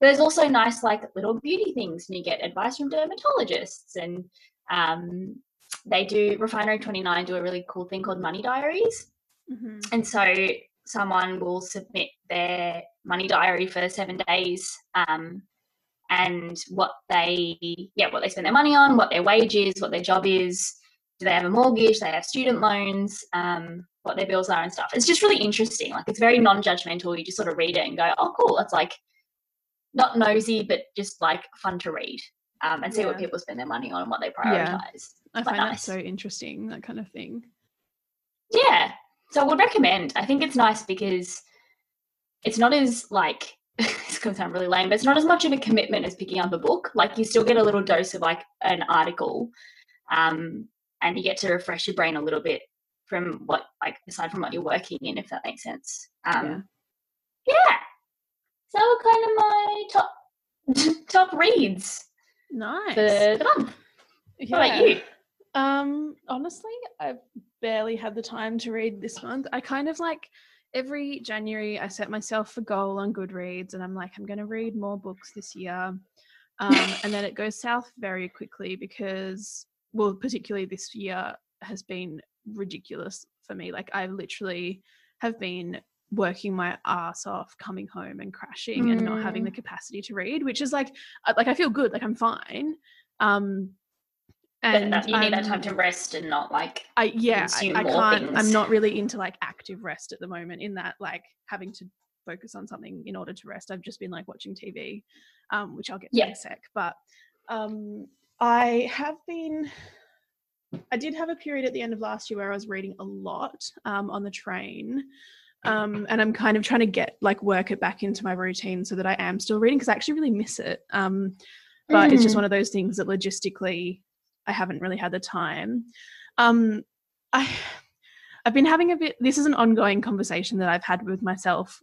Speaker 1: there's also nice like little beauty things, and you get advice from dermatologists, and um, they do Refinery 29 do a really cool thing called money diaries, mm-hmm. and so someone will submit their money diary for seven days um, and what they yeah what they spend their money on what their wage is what their job is. Do they have a mortgage? They have student loans? Um, what their bills are and stuff. It's just really interesting. Like it's very non-judgmental. You just sort of read it and go oh cool. It's like not nosy but just like fun to read um, and see yeah. what people spend their money on and what they prioritize.
Speaker 2: Yeah. i find nice. that so interesting that kind of thing.
Speaker 1: Yeah. So i would recommend. I think it's nice because it's not as like it's going to sound really lame, but it's not as much of a commitment as picking up a book. Like you still get a little dose of like an article, um, and you get to refresh your brain a little bit from what like aside from what you're working in, if that makes sense. Um, yeah. yeah. So kind of my top top reads.
Speaker 2: Nice.
Speaker 1: For the month. Yeah. What about you?
Speaker 2: Um, honestly, I've barely had the time to read this month. I kind of like every January I set myself a goal on Goodreads and I'm like, I'm going to read more books this year. Um, and then it goes south very quickly because, well, particularly this year has been ridiculous for me. Like, I literally have been working my ass off coming home and crashing mm. and not having the mm. capacity to read which is like like i feel good like i'm fine um
Speaker 1: and that, you need that time to rest and not like
Speaker 2: I yeah I, I can't things. I'm not really into like active rest at the moment in that like having to focus on something in order to rest I've just been like watching TV um which I'll get to in a sec but um I have been I did have a period at the end of last year where I was reading a lot um on the train um, and I'm kind of trying to get like work it back into my routine so that I am still reading because I actually really miss it. Um, but mm. it's just mm. one of those things that logistically I haven't really had the time. Um, I I've been having a bit. This is an ongoing conversation that I've had with myself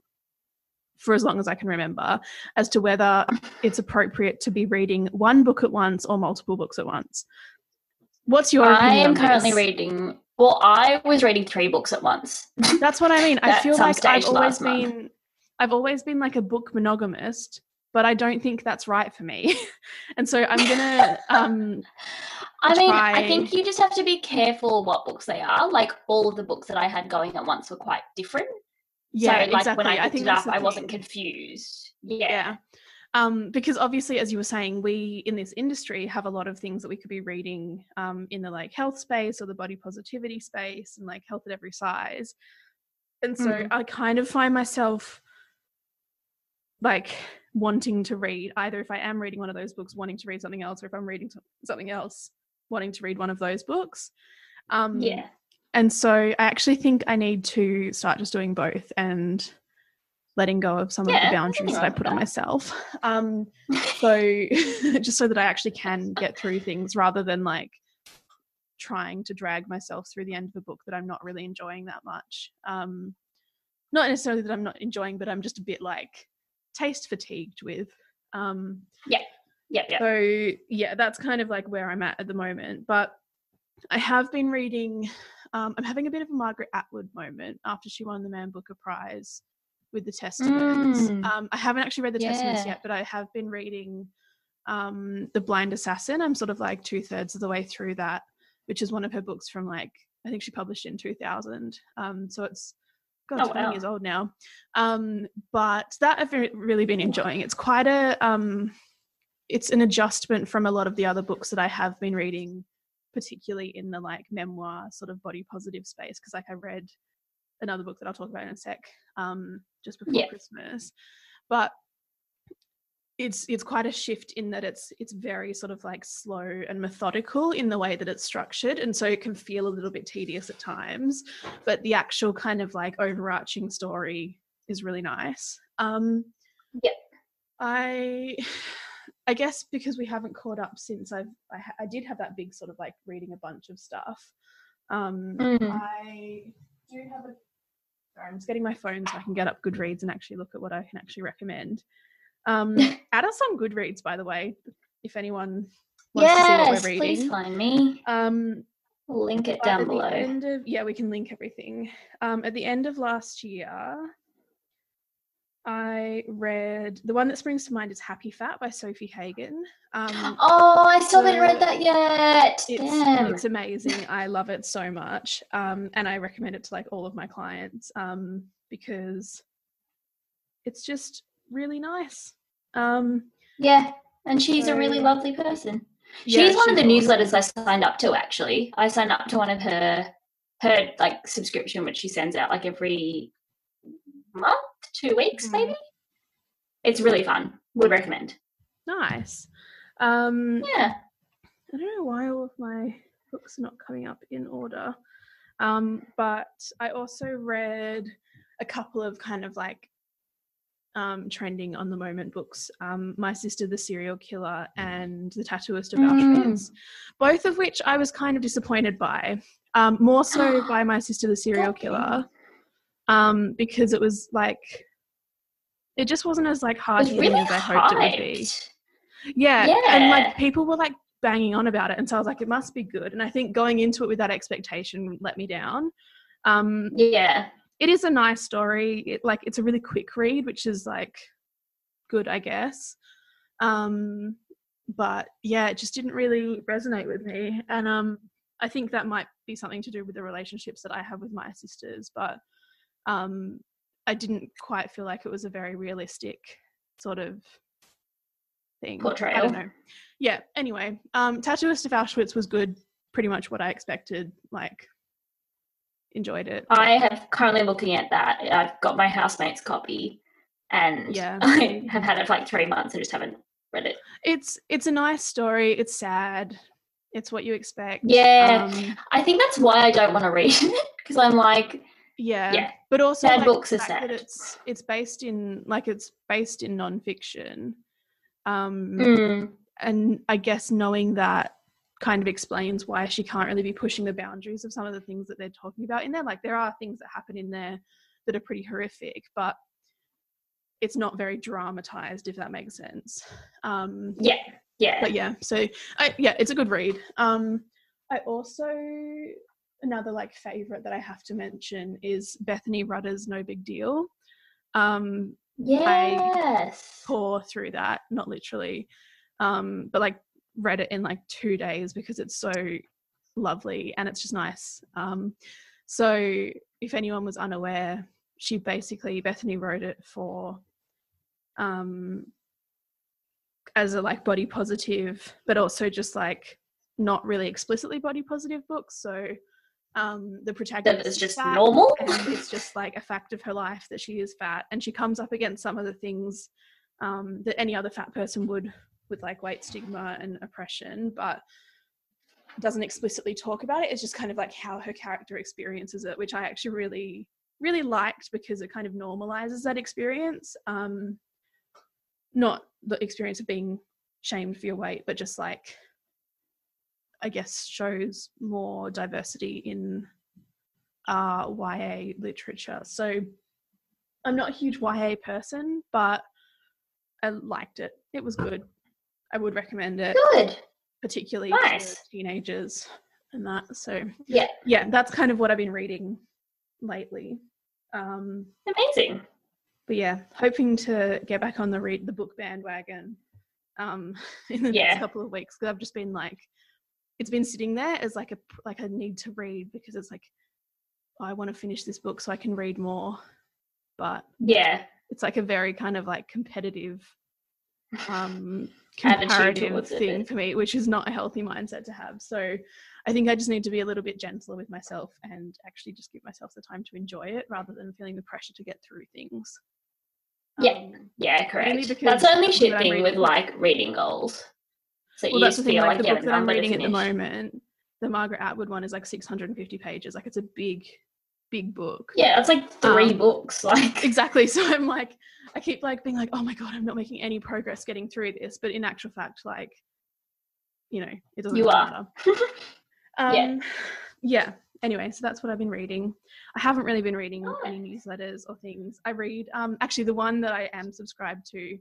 Speaker 2: for as long as I can remember as to whether it's appropriate to be reading one book at once or multiple books at once. What's your I
Speaker 1: am currently reading. Well, I was reading three books at once.
Speaker 2: That's what I mean. I feel like I've always been. I've always been like a book monogamist but I don't think that's right for me. and so I'm gonna um
Speaker 3: I mean, I think you just have to be careful what books they are. Like all of the books that I had going at once were quite different.
Speaker 2: yeah,
Speaker 3: so, like
Speaker 2: exactly.
Speaker 3: when I picked it up, I wasn't confused. Yeah.
Speaker 2: yeah um, because obviously as you were saying we in this industry have a lot of things that we could be reading um, in the like health space or the body positivity space and like health at every size and so
Speaker 3: Mhm.
Speaker 2: i kind of find myself like wanting to read either if i am reading one of those books wanting to read something else or if i'm reading something else wanting to read one of those books um,
Speaker 3: Yeah.
Speaker 2: and so I actually think I need to start just doing both and letting go of some of the boundaries that I put
Speaker 3: with
Speaker 2: on myself. Um, so just so that I actually can get through things rather than like trying to drag myself through the end of a book that I'm not really enjoying that much. Um, not necessarily that I'm not enjoying, but I'm just a bit like taste fatigued with. Um,
Speaker 3: Yep. Yep.
Speaker 2: so yeah, that's kind of like where I'm at at the moment. But I have been reading. Um, I'm having a bit of a Margaret Atwood moment after she won the Man Booker Prize with the Testaments.
Speaker 3: Mm.
Speaker 2: Um, I haven't actually read the Testaments yet, but I have been reading um, The Blind Assassin. I'm sort of like two thirds of the way through that, which is one of her books from like I think she published in 2000. Um, so it's God,
Speaker 3: Oh,
Speaker 2: 20
Speaker 3: wow.
Speaker 2: years old now. Um, but that I've re- really been enjoying. It's quite a um, it's an adjustment from a lot of the other books that I have been reading, particularly in the like memoir sort of body positive space. Because like I read another book that I'll talk about in a sec, um, just before
Speaker 3: Yeah.
Speaker 2: Christmas. But it's it's quite a shift in that it's it's very sort of like slow and methodical in the way that it's structured and so it can feel a little bit tedious at times but the actual kind of like overarching story is really nice um
Speaker 3: Yep.
Speaker 2: i i guess because we haven't caught up since i've i, I did have that big sort of like reading a bunch of stuff um
Speaker 3: Mm.
Speaker 2: i do have a sorry i'm just getting my phone so i can get up goodreads and actually look at what i can actually recommend um add us on goodreads by the way if anyone wants to see what we're reading.
Speaker 3: please find me.
Speaker 2: um
Speaker 3: We'll link it down below.
Speaker 2: End of, yeah, we can link everything. Um, at the end of last year, I read the one that springs to mind is Happy Fat by Sofie Hagen. Um,
Speaker 3: Oh, I still haven't read that yet.
Speaker 2: it's
Speaker 3: Damn.
Speaker 2: it's amazing. I love it so much, um, and I recommend it to like all of my clients um, because it's just really nice. Um,
Speaker 3: Yeah, and she's a really lovely person.
Speaker 2: yeah,
Speaker 3: she's one of the newsletters. I signed up to. Actually, I signed up to one of her her like subscription, which she sends out like every month, two weeks
Speaker 2: Mhm.
Speaker 3: maybe. It's really fun. Would recommend.
Speaker 2: Nice. Um,
Speaker 3: Yeah.
Speaker 2: I don't know why all of my books are not coming up in order. Um, but I also read a couple of kind of like um, trending on the moment books um, My Sister the Serial Killer and The Tattooist of
Speaker 3: Mm.
Speaker 2: Auschwitz, both of which I was kind of disappointed by. Um, more so by My Sister the Serial. Killer um, because it was like, it just wasn't as like hard hitting
Speaker 3: really
Speaker 2: as I hoped it would be.
Speaker 3: hyped.
Speaker 2: Yeah, and like people were like banging on about it, and so I was like, it must be good. And I think going into it with that expectation let me down. Um,
Speaker 3: Yeah.
Speaker 2: it is a nice story. It like it's a really quick read, which is like good, I guess. Um, but yeah, it just didn't really resonate with me, and um, I think that might be something to do with the relationships that I have with my sisters. But um, I didn't quite feel like it was a very realistic sort of thing. I
Speaker 3: Portrayal.
Speaker 2: don't know. Yeah. Anyway, um, Tattooist of Auschwitz was good. Pretty much what I expected. Like, enjoyed it.
Speaker 3: I have currently looking at that. I've got my housemate's copy, and
Speaker 2: Yeah.
Speaker 3: I have had it for like three months and just haven't read it.
Speaker 2: it's it's a nice story. It's sad. It's what you expect.
Speaker 3: Yeah.
Speaker 2: Um,
Speaker 3: I think that's why I don't want to read it because I'm like,
Speaker 2: yeah.
Speaker 3: Yeah.
Speaker 2: But also
Speaker 3: Sad
Speaker 2: like,
Speaker 3: books are
Speaker 2: fact that
Speaker 3: sad.
Speaker 2: it's it's based in like it's based in nonfiction. Um
Speaker 3: mm,
Speaker 2: and I guess knowing that kind of explains why she can't really be pushing the boundaries of some of the things that they're talking about in there. Like there are things that happen in there that are pretty horrific, but it's not very dramatized, if that makes sense. Um,
Speaker 3: yeah, yeah.
Speaker 2: but yeah, so I, yeah, it's a good read. Um, I also another like favorite that I have to mention is Bethany Rutter's No Big Deal. Um,
Speaker 1: Yes.
Speaker 2: pour through that, not literally, um, but like read it in like two days because it's so lovely and it's just nice. Um, so if anyone was unaware, she basically Bethany wrote it for um as a like body positive, but also just like not really explicitly body positive book. So um the protagonist
Speaker 1: is
Speaker 2: is
Speaker 1: just
Speaker 2: fat,
Speaker 1: normal.
Speaker 2: and it's just like a fact of her life that she is fat and she comes up against some of the things um, that any other fat person would with like weight stigma and oppression but doesn't explicitly talk about it it's just kind of like how her character experiences it which i actually really really liked because it kind of normalizes that experience um not the experience of being shamed for your weight but just like i guess shows more diversity in uh, YA literature. So I'm not a huge YA person, but I liked it. It was good. I would recommend it,
Speaker 1: Good.
Speaker 2: particularly
Speaker 1: Nice.
Speaker 2: to teenagers and that. So
Speaker 1: Yeah.
Speaker 2: yeah, that's kind of what I've been reading lately. Um,
Speaker 1: Amazing.
Speaker 2: but yeah, hoping to get back on the read the book bandwagon um, in the
Speaker 1: Yeah.
Speaker 2: next couple of weeks because I've just been like, it's been sitting there as like a like a need to read because it's like I want to finish this book so I can read more, but
Speaker 1: Yeah.
Speaker 2: it's like a very kind of like competitive um comparative thing for me which is not a healthy mindset to have so i think i just need to be a little bit gentler with myself and actually just give myself the time to enjoy it rather than feeling the pressure to get through things
Speaker 1: Yeah.
Speaker 2: Um,
Speaker 1: Yeah, correct. That's only shifting with like reading goals. So
Speaker 2: well that's the thing like
Speaker 1: like,
Speaker 2: the book that i'm reading at the moment the margaret atwood one is like 650 pages like it's a big big book
Speaker 1: Yeah, it's like three
Speaker 2: Um,
Speaker 1: books. Like
Speaker 2: exactly so i'm like i keep like being like oh my god i'm not making any progress getting through this but in actual fact like you know it doesn't
Speaker 1: You
Speaker 2: really
Speaker 1: are.
Speaker 2: matter um
Speaker 1: Yeah.
Speaker 2: yeah anyway so that's what i've been reading i haven't really been reading any newsletters or things i read um actually the one that i am subscribed to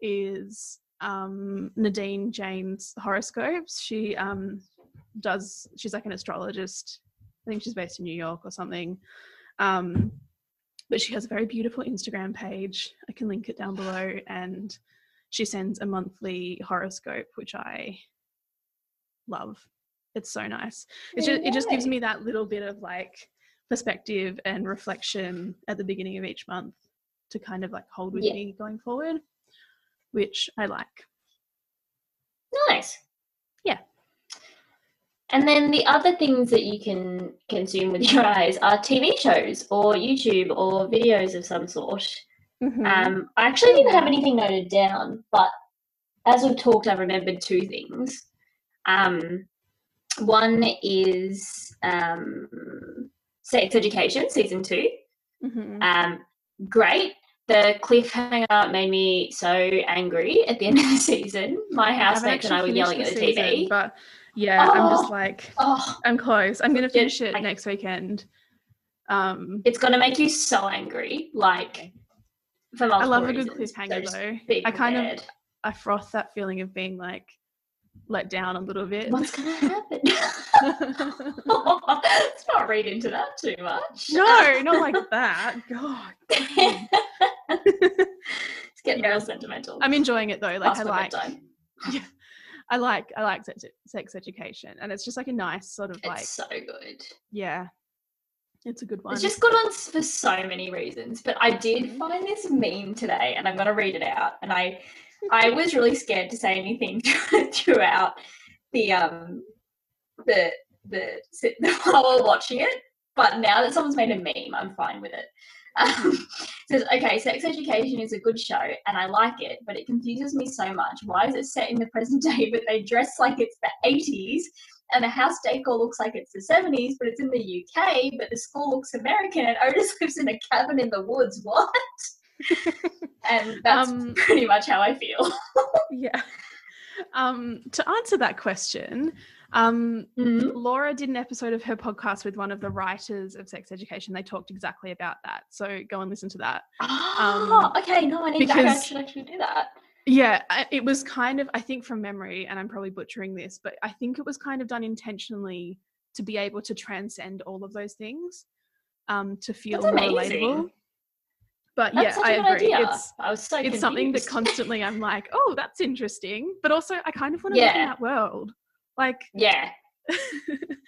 Speaker 2: is um nadine jane's horoscopes she um does she's like an astrologist i think she's based in new york or something um but she has a very beautiful Instagram page. I can link it down below, and she sends a monthly horoscope, which I love. It's so nice. It's just, it just gives me that little bit of like perspective and reflection at the beginning of each month to kind of like hold with
Speaker 1: Yeah.
Speaker 2: me going forward, which I like.
Speaker 1: nice.
Speaker 2: Yeah.
Speaker 1: And then the other things that you can consume with your eyes are TV shows or YouTube or videos of some sort.
Speaker 2: Mhm.
Speaker 1: Um, I actually didn't have anything noted down, but as we've talked, I remembered two things. Um, one is um, Sex Education season two.
Speaker 2: Mhm.
Speaker 1: Um, great. The cliffhanger made me so angry at the end of the season. My
Speaker 2: I
Speaker 1: housemates and I were yelling at the
Speaker 2: season,
Speaker 1: TV.
Speaker 2: but yeah, I'm just
Speaker 1: Oh.
Speaker 2: like
Speaker 1: Oh,
Speaker 2: I'm close. I'm gonna finish it
Speaker 1: I-
Speaker 2: next weekend. Um,
Speaker 1: it's going to make you so angry. Like, for
Speaker 2: I
Speaker 1: multiple
Speaker 2: love a good
Speaker 1: reasons. So
Speaker 2: cliffhanger though. I kind of. I froth that feeling of being like let down a little bit.
Speaker 1: What's going to happen? Let's not read into that too much.
Speaker 2: no, not like that. God.
Speaker 1: it's getting
Speaker 2: Yeah.
Speaker 1: real sentimental.
Speaker 2: I'm enjoying it though. Like
Speaker 1: Past
Speaker 2: I like
Speaker 1: bedtime.
Speaker 2: I like I like sex, sex education and it's just like a nice sort of
Speaker 1: It's
Speaker 2: like
Speaker 1: so good.
Speaker 2: yeah. It's a good one.
Speaker 1: It's just good on for so many reasons. But I did
Speaker 2: Mhm.
Speaker 1: find this meme today, and I'm going to read it out. And I, I was really scared to say anything throughout the um, the the sit- while we're watching it. But now that someone's made a meme, I'm fine with it. Um, says, okay, sex education is a good show and I like it, but it confuses me so much. Why is it set in the present day, but they dress like it's the 80s and the house decor looks like it's the 70s, but it's in the UK, but the school looks American and Otis lives in a cabin in the woods. What? and that's
Speaker 2: Um,
Speaker 1: pretty much how I feel.
Speaker 2: yeah. Um to answer that question, um Laura did an episode of her podcast with one of the writers of sex education. They talked exactly about that. So go and listen to that.
Speaker 1: Oh, okay. No, I need to I should actually do that.
Speaker 2: Yeah, it was kind of, I think from memory, and I'm probably butchering this, but I think it was kind of done intentionally to be able to transcend all of those things, um, to feel
Speaker 1: That's
Speaker 2: more
Speaker 1: amazing.
Speaker 2: relatable. but
Speaker 1: That's
Speaker 2: yeah, I agree.
Speaker 1: idea.
Speaker 2: It's
Speaker 1: I was so
Speaker 2: it's something that constantly I'm like, oh, that's interesting, but also I kind of want to live in that world. Like,
Speaker 1: yeah,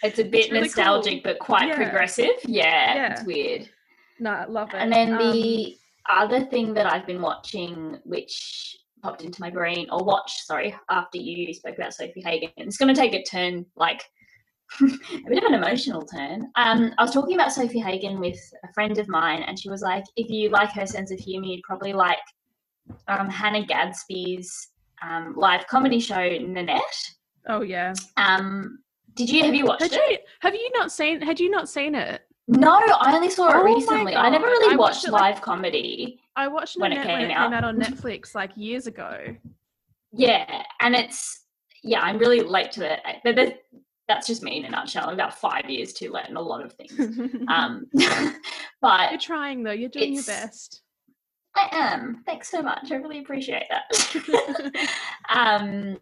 Speaker 1: it's a bit
Speaker 2: really cool.
Speaker 1: nostalgic, but quite
Speaker 2: Yeah.
Speaker 1: progressive. Yeah,
Speaker 2: Yeah.
Speaker 1: it's weird.
Speaker 2: no, I love it.
Speaker 1: And then
Speaker 2: Um,
Speaker 1: the other thing that I've been watching, which popped into my brain, or watched, sorry, after you spoke about Sofie Hagen, it's going to take a turn, like a bit of an emotional turn. Um, I was talking about Sofie Hagen with a friend of mine, and she was like, if you like her sense of humor, you'd probably like um, Hannah Gadsby's um, live comedy show, Nanette.
Speaker 2: Oh yeah,
Speaker 1: Um, did you have you watched
Speaker 2: had
Speaker 1: it?
Speaker 2: you have you not seen had you not seen it?
Speaker 1: No, I only saw it
Speaker 2: Oh my
Speaker 1: recently. I never really
Speaker 2: I watched
Speaker 1: watched
Speaker 2: it, like-
Speaker 1: live comedy.
Speaker 2: I watched
Speaker 1: When it
Speaker 2: when
Speaker 1: came
Speaker 2: it
Speaker 1: out.
Speaker 2: came out on Netflix like years ago.
Speaker 1: Yeah, and it's yeah, I'm really late to it. But that's just me in a nutshell. I'm about five years too late in a lot of things. Um, but You're
Speaker 2: trying though. You're doing your best.
Speaker 1: I am. Thanks so much. I really appreciate that. um,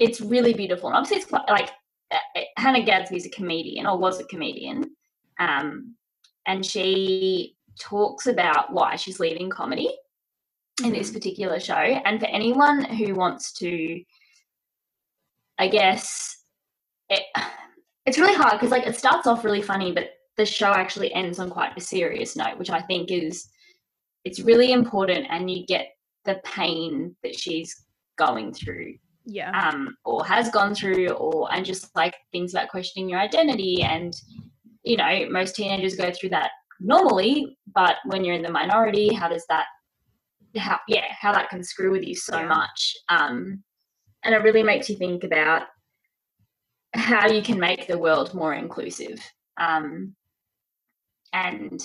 Speaker 1: it's really beautiful. And obviously, it's quite like uh, uh, Hannah Gadsby's a comedian or was a comedian, um, and she talks about why she's leaving comedy in this particular show. And for anyone who wants to, I guess, it, it's really hard because like it starts off really funny, but the show actually ends on quite a serious note, which I think is it's really important, and you get the pain that she's going through
Speaker 2: Yeah.
Speaker 1: um, or has gone through, or and just like things about questioning your identity. And you know, most teenagers go through that normally, but when you're in the minority, how does that, how yeah, how that can screw with you so
Speaker 2: Yeah.
Speaker 1: much. Um, and it really makes you think about how you can make the world more inclusive. Um, and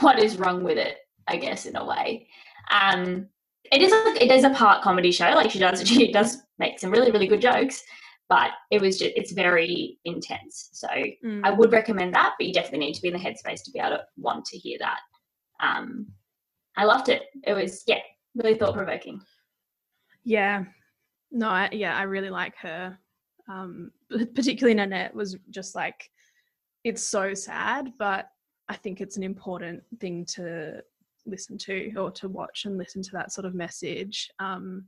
Speaker 1: what is wrong with it, I guess, in a way. Um, it is a, it is a part comedy show. Like she does she does make some really really good jokes, but it was just it's very intense. So
Speaker 2: Mm.
Speaker 1: I would recommend that, but you definitely need to be in the headspace to be able to want to hear that. Um, I loved it. It was yeah, really thought provoking.
Speaker 2: Yeah. No, I, yeah, I really like her. Um, particularly Nanette was just like, it's so sad, but I think it's an important thing to listen to or to watch and listen to that sort of message. Um,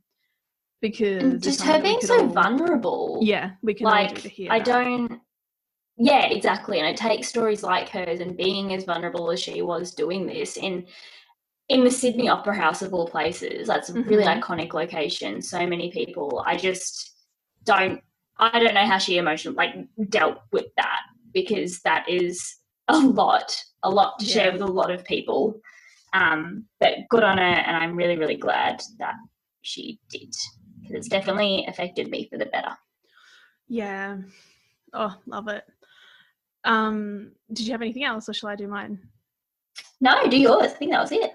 Speaker 2: because
Speaker 1: just her being so
Speaker 2: all-
Speaker 1: vulnerable.
Speaker 2: Yeah, we can
Speaker 1: like
Speaker 2: hear.
Speaker 1: I
Speaker 2: that.
Speaker 1: don't. Yeah, exactly. And it takes stories like hers and being as vulnerable as she was doing this in in the Sydney Opera House of all places. That's a really
Speaker 2: Mhm.
Speaker 1: iconic location. So many people. I just don't. I don't know how she emotionally like dealt with that because that is a lot, a lot to share with a lot of people. Um, but good on her, and I'm really, really glad that she did because it's definitely affected me for the better.
Speaker 2: Yeah. Oh, love it. Um, did you have anything else, or shall I do mine?
Speaker 1: No, do yours. I think that was it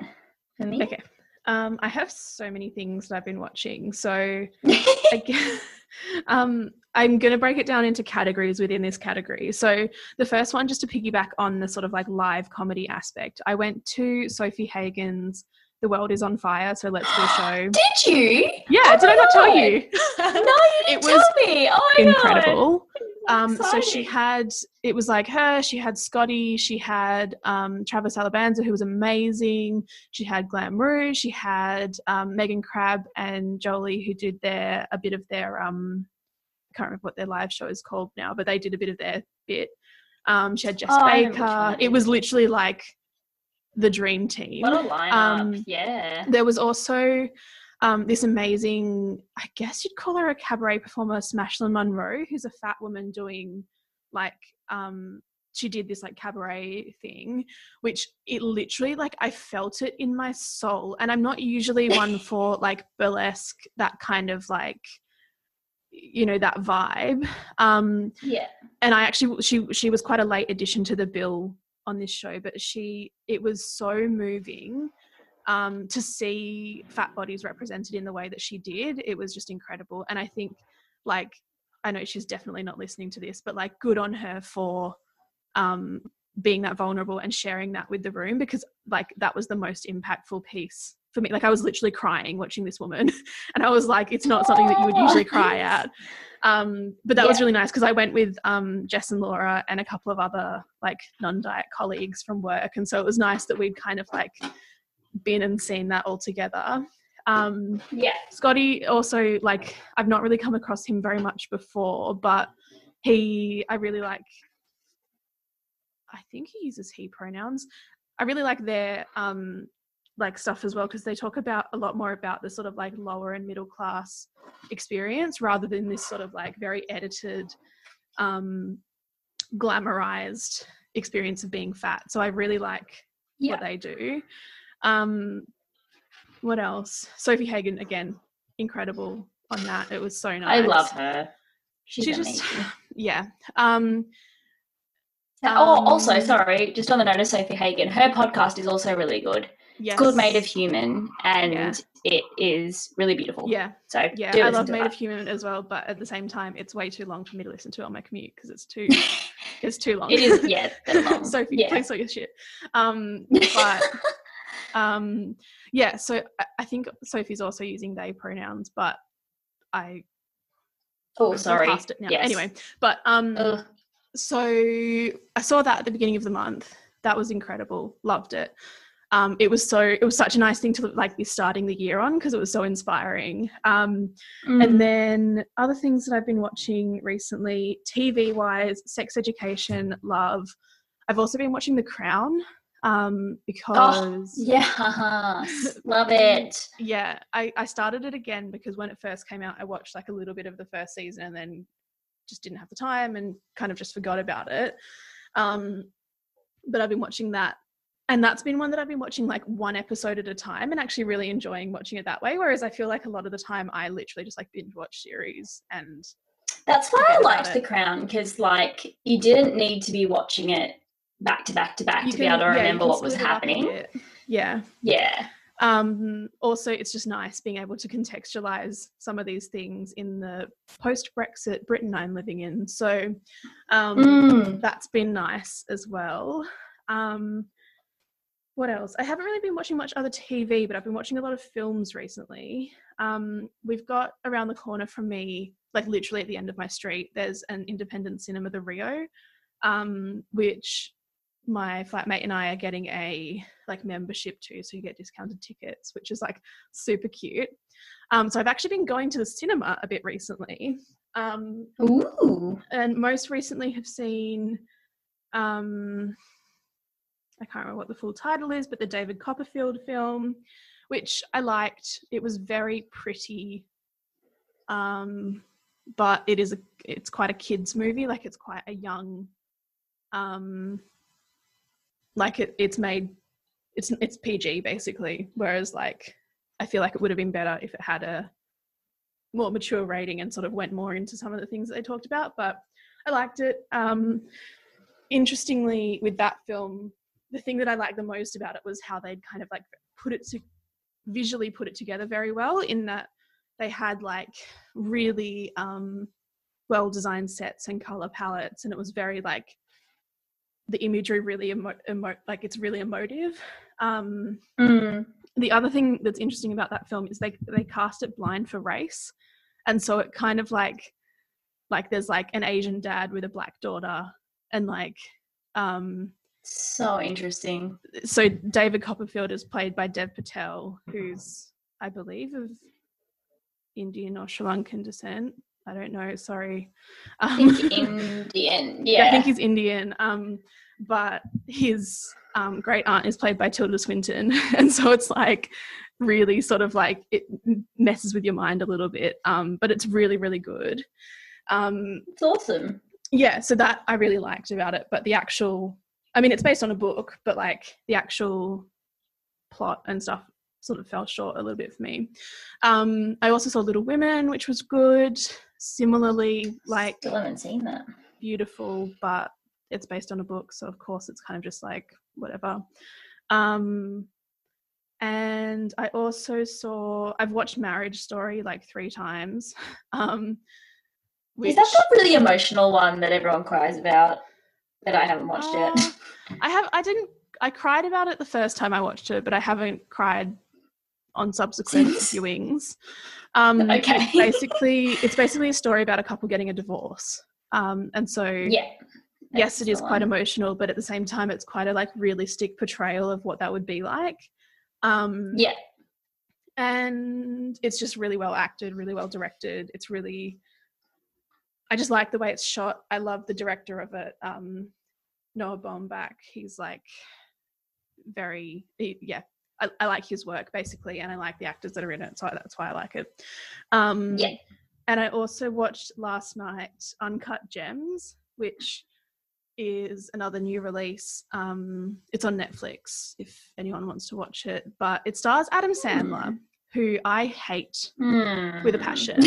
Speaker 1: for me.
Speaker 2: Okay. Um, I have so many things that I've been watching. So I gue- um, I'm going to break it down into categories within this category. So the first one, just to piggyback on the sort of like live comedy aspect, I went to Sofie Hagen's The World Is on Fire. So let's do a show.
Speaker 1: Did you?
Speaker 2: Yeah,
Speaker 1: Oh
Speaker 2: did I not tell you?
Speaker 1: No, you
Speaker 2: It
Speaker 1: didn't
Speaker 2: was
Speaker 1: tell me. Oh God.
Speaker 2: incredible. Um, so she had it was like her. She had Scotty. She had um, Travis Alabanza, who was amazing. She had Glamrou. She had um, Megan Crabbe and Jolie, who did their a bit of their um, can't remember what their live show is called now, but they did a bit of their bit. Um, she had Jess
Speaker 1: Oh, I remember which one
Speaker 2: Baker. It was literally like the dream team
Speaker 1: What a lineup.
Speaker 2: Um,
Speaker 1: yeah.
Speaker 2: there was also um, this amazing, I guess you'd call her a cabaret performer, Smashlyn Monroe, who's a fat woman doing like, um, she did this like cabaret thing, which it literally like I felt it in my soul. And I'm not usually one for like burlesque, that kind of like, you know, that vibe. Um,
Speaker 1: Yeah.
Speaker 2: and I actually she she was quite a late addition to the bill on this show, but she it was so moving um, to see fat bodies represented in the way that she did. It was just incredible, and I think like I know she's definitely not listening to this, but like good on her for um, being that vulnerable and sharing that with the room because like that was the most impactful piece for me. Like I was literally crying watching this woman, and I was like, it's not something that you would usually cry at. Um, but that was really nice because I went with um, Jess and Laura and a couple of other like non-diet colleagues from work, and so it was nice that we'd kind of like been and seen that all together. Um,
Speaker 3: Yeah.
Speaker 2: Scotty also like I've not really come across him very much before, but he I really like I think he uses he pronouns. I really like their um like stuff as well because they talk about a lot more about the sort of like lower and middle class experience rather than this sort of like very edited um glamorized experience of being fat. So I really like
Speaker 3: Yeah.
Speaker 2: what they do. Um, what else? Sofie Hagen again, incredible on that. It was so nice.
Speaker 3: I love her. She's, amazing.
Speaker 2: just yeah. Um,
Speaker 3: oh, also,
Speaker 2: um,
Speaker 3: sorry, just on the note of Sofie Hagen, her podcast is also really good.
Speaker 2: Yes.
Speaker 3: It's called Made of Human, and
Speaker 2: Yeah.
Speaker 3: it is really beautiful.
Speaker 2: Yeah,
Speaker 3: So
Speaker 2: yeah. I love Made of Human as well, but at the same time, it's way too long for me to listen to on my commute because it's too it's too long.
Speaker 3: It is, yeah, long.
Speaker 2: Sofie,
Speaker 3: Yeah.
Speaker 2: please sort your shit. Um, but um, yeah. So I, I think Sofie's also using they pronouns, but I
Speaker 3: oh, sorry.
Speaker 2: passed it now.
Speaker 3: Yes.
Speaker 2: Anyway, but um,
Speaker 3: Ugh.
Speaker 2: so I saw that at the beginning of the month. That was incredible. Loved it. Um, it was so it was such a nice thing to like be starting the year on because it was so inspiring. Um,
Speaker 3: Mm.
Speaker 2: and then other things that I've been watching recently, TV wise, Sex Education, Love. I've also been watching The Crown um, because
Speaker 3: yeah, love it.
Speaker 2: yeah, I, I started it again because when it first came out, I watched like a little bit of the first season and then just didn't have the time and kind of just forgot about it. Um, but I've been watching that. And that's been one that I've been watching like one episode at a time and actually really enjoying watching it that way. Whereas I feel like a lot of the time I literally just like binge watch series and
Speaker 3: That's why I liked. The Crown because, like, you didn't need to be watching it back to back to back
Speaker 2: you
Speaker 3: to be able to
Speaker 2: yeah,
Speaker 3: remember what was
Speaker 2: split it up a
Speaker 3: happening.
Speaker 2: Yeah.
Speaker 3: Yeah,
Speaker 2: um also it's just nice being able to contextualize some of these things in the post brexit britain i'm living in so um
Speaker 3: Mm.
Speaker 2: that's been nice as well um what else i haven't really been watching much other tv but i've been watching a lot of films recently um we've got around the corner from me like literally at the end of my street there's an independent cinema the rio um which my flatmate and I are getting a like membership to, so you get discounted tickets, which is like super cute. Um, so I've actually been going to the cinema a bit recently, um,
Speaker 3: Ooh.
Speaker 2: and most recently have seen, um, I can't remember what the full title is, but the David Copperfield film, which I liked. It was very pretty, um, but it is a it's quite a kids movie. Like it's quite a young, um, like it, it's made it's it's PG basically. Whereas like I feel like it would have been better if it had a more mature rating and sort of went more into some of the things that they talked about. But I liked it. Um, interestingly, with that film, the thing that I liked the most about it was how they'd kind of like put it to visually put it together very well. In that they had like really um, well designed sets and color palettes, and it was very like the imagery really emo- emo- like it's really emotive. Um,
Speaker 3: Mm.
Speaker 2: the other thing that's interesting about that film is they they cast it blind for race, and so it kind of like like there's like an Asian dad with a black daughter, and like um
Speaker 3: So interesting.
Speaker 2: so David Copperfield is played by Dev Patel, who's I believe of Indian or Sri Lankan descent. I don't know. Sorry.
Speaker 3: I
Speaker 2: Um,
Speaker 3: think Indian.
Speaker 2: yeah, I think he's Indian. Um, but his um, great aunt is played by Tilda Swinton, and so it's like really sort of like it messes with your mind a little bit. Um, but it's really really good. Um,
Speaker 3: it's awesome.
Speaker 2: yeah, so that I really liked about it. But the actual, I mean, it's based on a book, but like the actual plot and stuff sort of fell short a little bit for me. Um, I also saw Little Women, which was good. Similarly, like
Speaker 3: Still haven't seen that.
Speaker 2: beautiful, but it's based on a book, so of course it's kind of just like whatever. Um, and I also saw I've watched Marriage Story like three times. Um,
Speaker 3: Is that
Speaker 2: which-
Speaker 3: the really emotional one that everyone cries about that I haven't watched
Speaker 2: Uh,
Speaker 3: yet?
Speaker 2: I have. I didn't. I cried about it the first time I watched it, but I haven't cried on subsequent viewings. Um,
Speaker 3: Okay.
Speaker 2: basically, it's basically a story about a couple getting a divorce. Um, and so,
Speaker 3: Yeah.
Speaker 2: yes, it is quite emotional, but at the same time, it's quite a like realistic portrayal of what that would be like. Um,
Speaker 1: Yeah.
Speaker 2: and it's just really well acted, really well directed. It's really, I just like the way it's shot. I love the director of it, um, Noah Baumbach. He's like very, he- yeah. I, I like his work basically, and I like the actors that are in it, so that's why I like it. Um,
Speaker 1: Yeah.
Speaker 2: And I also watched last night Uncut Gems, which is another new release. Um, it's on Netflix if anyone wants to watch it, but it stars Adam Sandler, who I hate with a passion.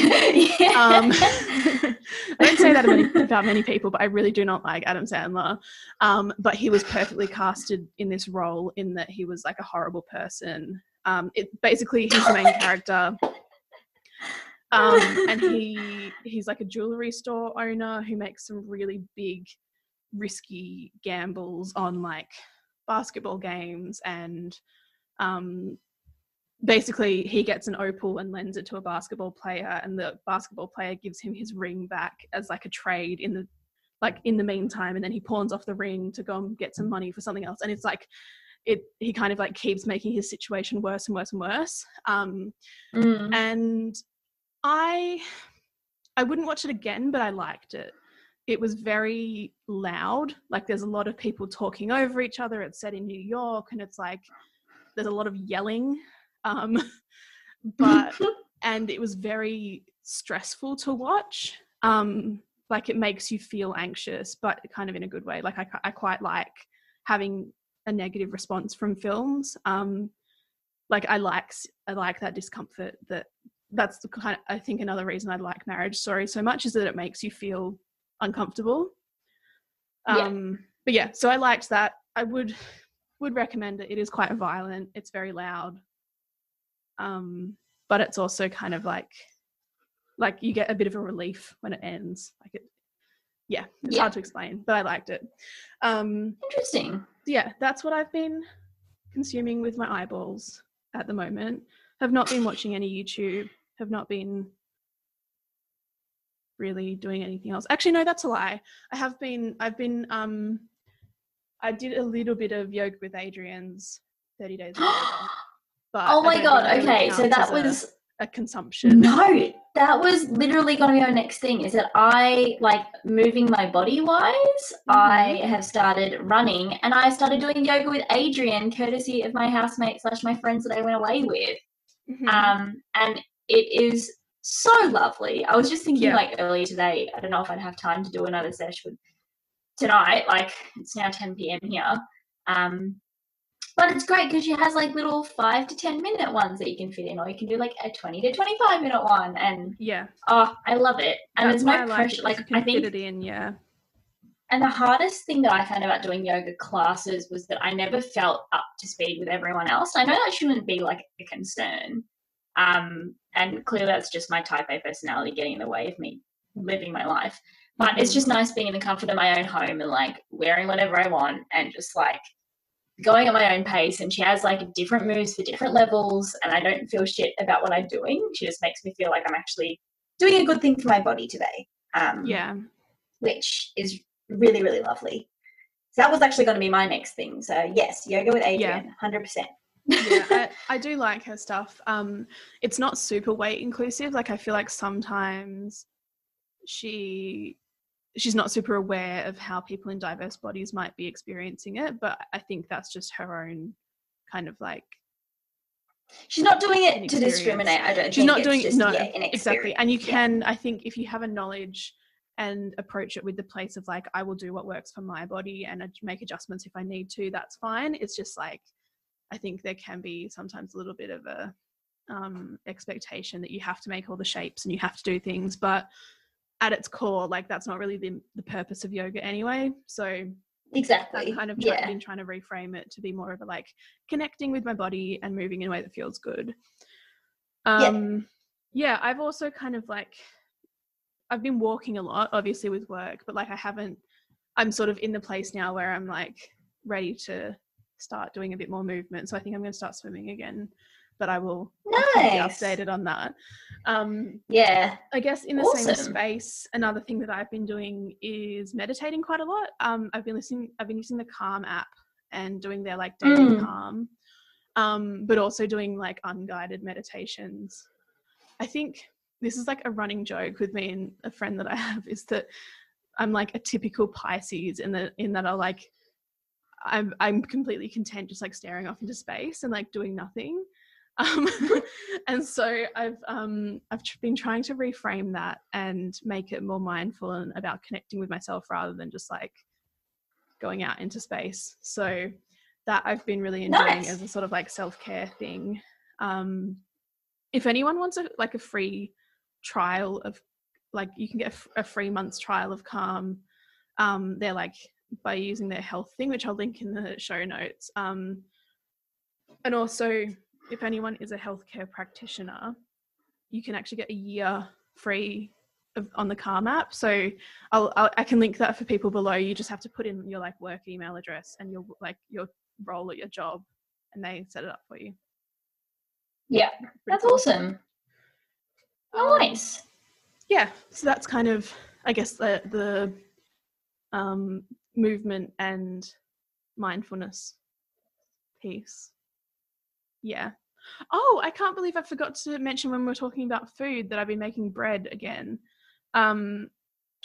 Speaker 2: Um, I don't say that many, about many people, but I really do not like Adam Sandler. Um, but he was perfectly casted in this role in that he was like a horrible person. Um, it basically he's the main character, um, and he he's like a jewelry store owner who makes some really big, risky gambles on like basketball games and um, basically he gets an opal and lends it to a basketball player and the basketball player gives him his ring back as like a trade in the like in the meantime and then he pawns off the ring to go and get some money for something else. And it's like it he kind of like keeps making his situation worse and worse and worse. Um
Speaker 1: Mm.
Speaker 2: and i i wouldn't watch it again but i liked it. It was very loud. Like there's a lot of people talking over each other. It's set in new york and it's like there's a lot of yelling um but and it was very stressful to watch. Um like it makes you feel anxious but kind of in a good way. Like i, I quite like having a negative response from films. Um like i like i like that discomfort that that's the kind of, i think another reason i like marriage story so much is that it makes you feel uncomfortable.
Speaker 1: Yeah.
Speaker 2: um but yeah so i liked that. I would would recommend it. It is quite violent. It's very loud um but it's also kind of like like you get a bit of a relief when it ends. Like it yeah it's
Speaker 1: Yeah.
Speaker 2: hard to explain but i liked it. Um
Speaker 1: Interesting.
Speaker 2: yeah that's what i've been consuming with my eyeballs at the moment. Have not been watching any youtube have not been really doing anything else. Actually no that's a lie. I have been i've been um i did a little bit of yoga with Adriene's 30 days but
Speaker 1: oh my god.
Speaker 2: think that really
Speaker 1: Okay, so that
Speaker 2: as a-
Speaker 1: was
Speaker 2: a consumption
Speaker 1: no. That was literally going to be our next thing. Is that I like moving my body wise. I
Speaker 2: Mhm.
Speaker 1: have started running, and I started doing yoga with Adriene, courtesy of my housemate slash my friends that I went away with.
Speaker 2: Mhm.
Speaker 1: Um, and it is so lovely. I was just thinking
Speaker 2: Yeah.
Speaker 1: like earlier today. I don't know if I'd have time to do another session tonight. Like it's now 10 p.m. here. Um, but it's great because she has like little five to 10 minute ones that you can fit in, or you can do like a 20 to 25 minute one. And
Speaker 2: yeah
Speaker 1: oh, I love it. And
Speaker 2: that's why
Speaker 1: no
Speaker 2: like
Speaker 1: pressure.
Speaker 2: it,
Speaker 1: Like I think
Speaker 2: fit it in yeah
Speaker 1: and the hardest thing that I found about doing yoga classes was that I never felt up to speed with everyone else. I know that shouldn't be like a concern. Um, and clearly that's just my type A personality getting in the way of me living my life. But it's
Speaker 2: Mhm.
Speaker 1: just nice being in the comfort of my own home and like wearing whatever I want and just like going at my own pace. And she has like different moves for different levels, and I don't feel shit about what I'm doing. She just makes me feel like I'm actually doing a good thing for my body today. Um,
Speaker 2: yeah
Speaker 1: which is really, really lovely. So that was actually going to be my next thing. So yes, yoga with Adriene, hundred percent.
Speaker 2: yeah I, I do like her stuff um it's not super weight inclusive like i feel like sometimes she she's not super aware of how people in diverse bodies might be experiencing it but i think that's just her own kind of like
Speaker 1: She's not doing it to discriminate. I don't.
Speaker 2: she's not doing
Speaker 1: it
Speaker 2: no
Speaker 1: yeah,
Speaker 2: exactly and you
Speaker 1: inexperience. Yeah.
Speaker 2: can i think if you have a knowledge and approach it with the place of like i will do what works for my body and make adjustments if i need to that's fine it's just like i think there can be sometimes a little bit of a um expectation that you have to make all the shapes and you have to do things but at its core like that's not really the, the purpose of yoga anyway so
Speaker 1: Exactly.
Speaker 2: I've kind of try-
Speaker 1: yeah.
Speaker 2: been trying to reframe it to be more of a like connecting with my body and moving in a way that feels good.
Speaker 1: Yeah.
Speaker 2: Um yeah, I've also kind of like I've been walking a lot, obviously with work, but like I haven't I'm sort of in the place now where I'm like ready to start doing a bit more movement. So I think I'm gonna start swimming again. But I will I'll keep updated on that. Um
Speaker 1: Yeah.
Speaker 2: I guess in the same space, another thing that I've been doing is meditating quite a lot. Um, I've been listening. I've been using the Calm app and doing their like daily
Speaker 1: Mm.
Speaker 2: Calm. um, but also doing like unguided meditations. I think this is like a running joke with me and a friend that I have is that I'm like a typical Pisces in that in that I like I'm I'm completely content just like staring off into space and like doing nothing. Um, and so I've um, I've been trying to reframe that and make it more mindful and about connecting with myself rather than just like going out into space. So that I've been really enjoying nice. as a sort of like self care thing. Um, if anyone wants a like a free trial of like you can get a, free month's trial of Calm. Um, they're like by using their health thing, which I'll link in the show notes. Um, and also, if anyone is a healthcare practitioner, you can actually get a year free of, on the Calm app. So I'll, I'll, i can link that for people below. You just have to put in your like work email address and your like your role at your job, and they set it up for you.
Speaker 3: Yeah, that's cool. awesome. Oh, nice.
Speaker 2: Yeah, so that's kind of, I guess, the the um, movement and mindfulness piece. Yeah. Oh, I can't believe I forgot to mention when we were talking about food that I've been making bread again. Um,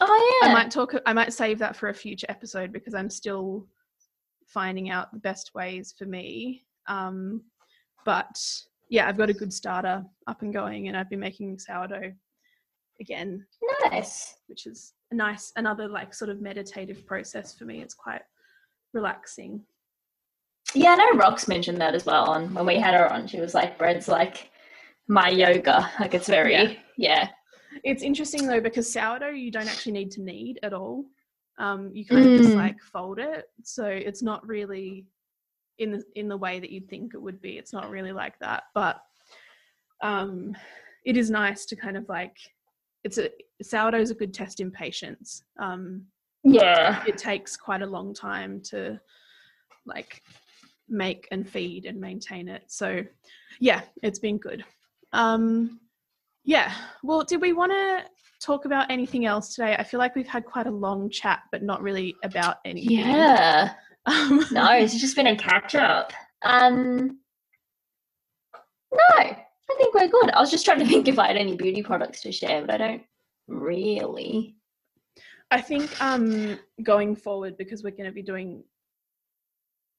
Speaker 3: oh yeah.
Speaker 2: I might talk. I might save that for a future episode because I'm still finding out the best ways for me. Um, but yeah, I've got a good starter up and going, and I've been making sourdough again.
Speaker 3: Nice.
Speaker 2: Which is a nice, another like sort of meditative process for me. It's quite relaxing.
Speaker 3: Yeah, I know Rox mentioned that as well on when we had her on. She was like, bread's like my yoga. Like it's very, yeah. yeah.
Speaker 2: It's interesting though because sourdough you don't actually need to knead at all. Um, you kind mm. of just mm. like fold it, so it's not really in the in the way that you'd think it would be. It's not really like that, but um, it is nice to kind of like it's a sourdough is a good test in patience. Um,
Speaker 3: yeah,
Speaker 2: it takes quite a long time to like make and feed and maintain it. So yeah, it's been good. Um, yeah. Well, did we want to talk about anything else today? I feel like we've had quite a long chat, but not really about anything.
Speaker 3: Yeah. Um, no, it's just been a catch up. Um, no, I think we're good. I was just trying to think if I had any beauty products to share, but I don't really.
Speaker 2: I think um, going forward, because we're going to be doing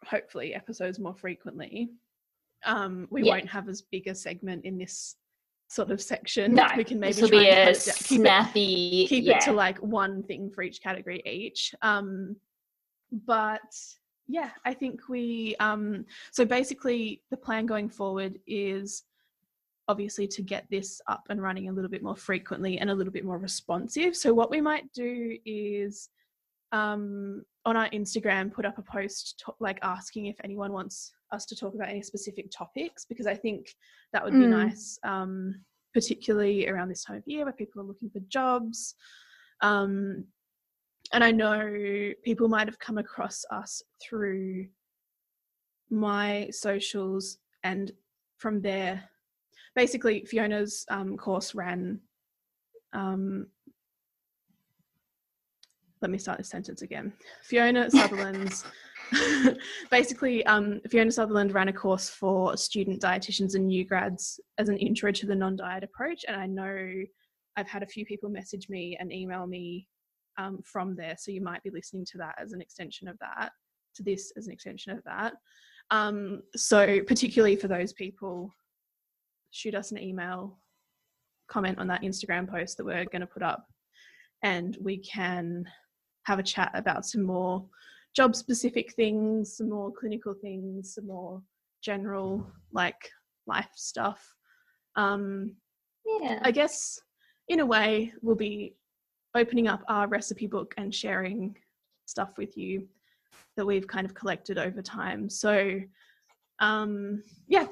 Speaker 2: hopefully episodes more frequently, um, we yeah. won't have as big a segment in this sort of section.
Speaker 3: No,
Speaker 2: we can maybe
Speaker 3: be a keep snappy.
Speaker 2: It, keep
Speaker 3: yeah.
Speaker 2: it to like one thing for each category each. Um, but yeah, I think we. Um, so basically, the plan going forward is obviously to get this up and running a little bit more frequently and a little bit more responsive. So what we might do is um, on our Instagram put up a post to, like asking if anyone wants us to talk about any specific topics because I think that would be mm. nice, um, particularly around this time of year where people are looking for jobs. Um, and I know people might have come across us through my socials and from there basically fiona's um, course ran um, let me start this sentence again fiona sutherland's basically um, fiona sutherland ran a course for student dietitians and new grads as an intro to the non-diet approach and i know i've had a few people message me and email me um, from there. So you might be listening to that as an extension of that, to this as an extension of that. Um, so, particularly for those people, shoot us an email, comment on that Instagram post that we're going to put up, and we can have a chat about some more job specific things, some more clinical things, some more general like life stuff. Um,
Speaker 3: yeah.
Speaker 2: I guess in a way, we'll be opening up our recipe book and sharing stuff with you that we've kind of collected over time. So, um, yeah,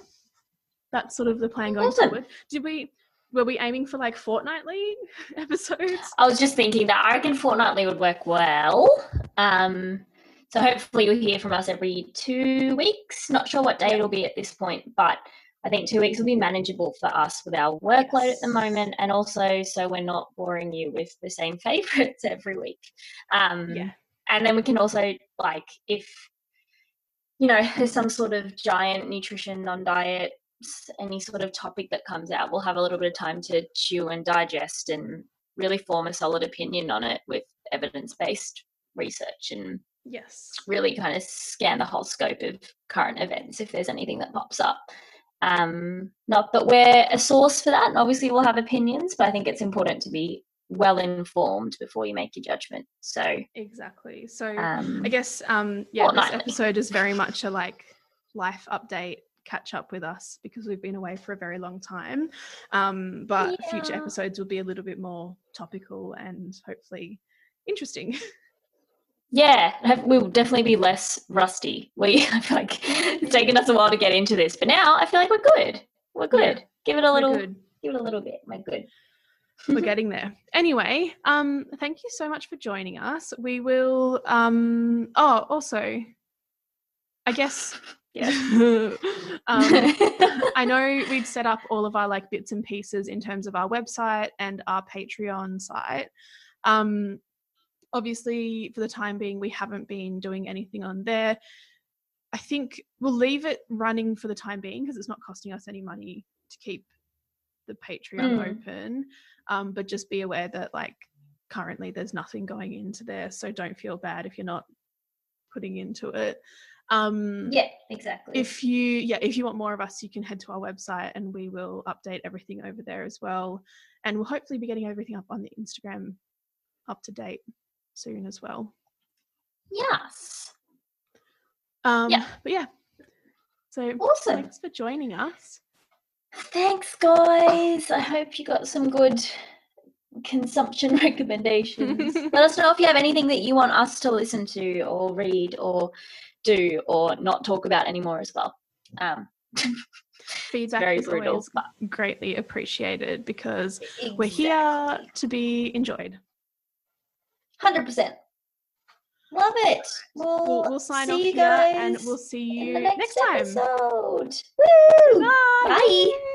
Speaker 2: that's sort of the plan going awesome. forward. Did we? Were we aiming for like fortnightly episodes?
Speaker 3: I was just thinking that I reckon fortnightly would work well. Um, so hopefully you'll hear from us every two weeks. Not sure what day it'll be at this point, but I think two weeks will be manageable for us with our workload at the moment, and also so we're not boring you with the same favorites every week. Um,
Speaker 2: yeah.
Speaker 3: And then we can also like if
Speaker 1: you know, there's some sort of giant nutrition, non diet, any sort of topic that comes out, we'll have a little bit of time to chew and digest and really form a solid opinion on it with evidence based research and
Speaker 2: Yes.
Speaker 1: really kind of scan the whole scope of current events if there's anything that pops up. Um, not that we're a source for that, and obviously we'll have opinions, but I think it's important to be well informed before you make your judgment. So,
Speaker 2: Exactly. So
Speaker 1: um,
Speaker 2: I guess um yeah, this episode is very much a like life update catch up with us because we've been away for a very long time. Um but future episodes will be a little bit more topical and hopefully interesting.
Speaker 1: yeah, have, we'll definitely be less rusty. We, I feel like it's taken us a while to get into this, but now I feel like we're good. We're
Speaker 2: Yeah,
Speaker 1: good. Give it a little,
Speaker 2: good.
Speaker 1: give it a little bit. We're good.
Speaker 2: We're getting there. Anyway, um thank you so much for joining us. We will um oh also I guess
Speaker 1: Yeah.
Speaker 2: um I know we'd set up all of our like bits and pieces in terms of our website and our Patreon site. Um, obviously, for the time being, we haven't been doing anything on there. I think we'll leave it running for the time being because it's not costing us any money to keep the Patreon
Speaker 1: Mm.
Speaker 2: open. Um, but just be aware that like currently there's nothing going into there, so don't feel bad if you're not putting into it. Um,
Speaker 3: Yeah, exactly.
Speaker 2: if you yeah if you want more of us you can head to our website and we will update everything over there as well and we'll hopefully be getting everything up on the instagram up to date soon as well
Speaker 1: yes.
Speaker 2: um
Speaker 1: Yeah.
Speaker 2: but yeah so
Speaker 3: Awesome.
Speaker 2: thanks for joining us
Speaker 1: Thanks, guys. I hope you got some good consumption recommendations. Let us know if you have anything that you want us to listen to or read or do or not talk about anymore as well. Um,
Speaker 2: feedback
Speaker 1: very
Speaker 2: is
Speaker 1: brutal,
Speaker 2: always
Speaker 1: but
Speaker 2: greatly appreciated because we're here to be enjoyed
Speaker 3: Hundred percent. Love it. We'll,
Speaker 2: we'll, we'll sign off
Speaker 3: you
Speaker 2: here and we'll see
Speaker 3: in
Speaker 2: you
Speaker 3: the
Speaker 2: next,
Speaker 3: next,
Speaker 2: time
Speaker 3: episode. Woo!
Speaker 2: Bye.
Speaker 3: Bye.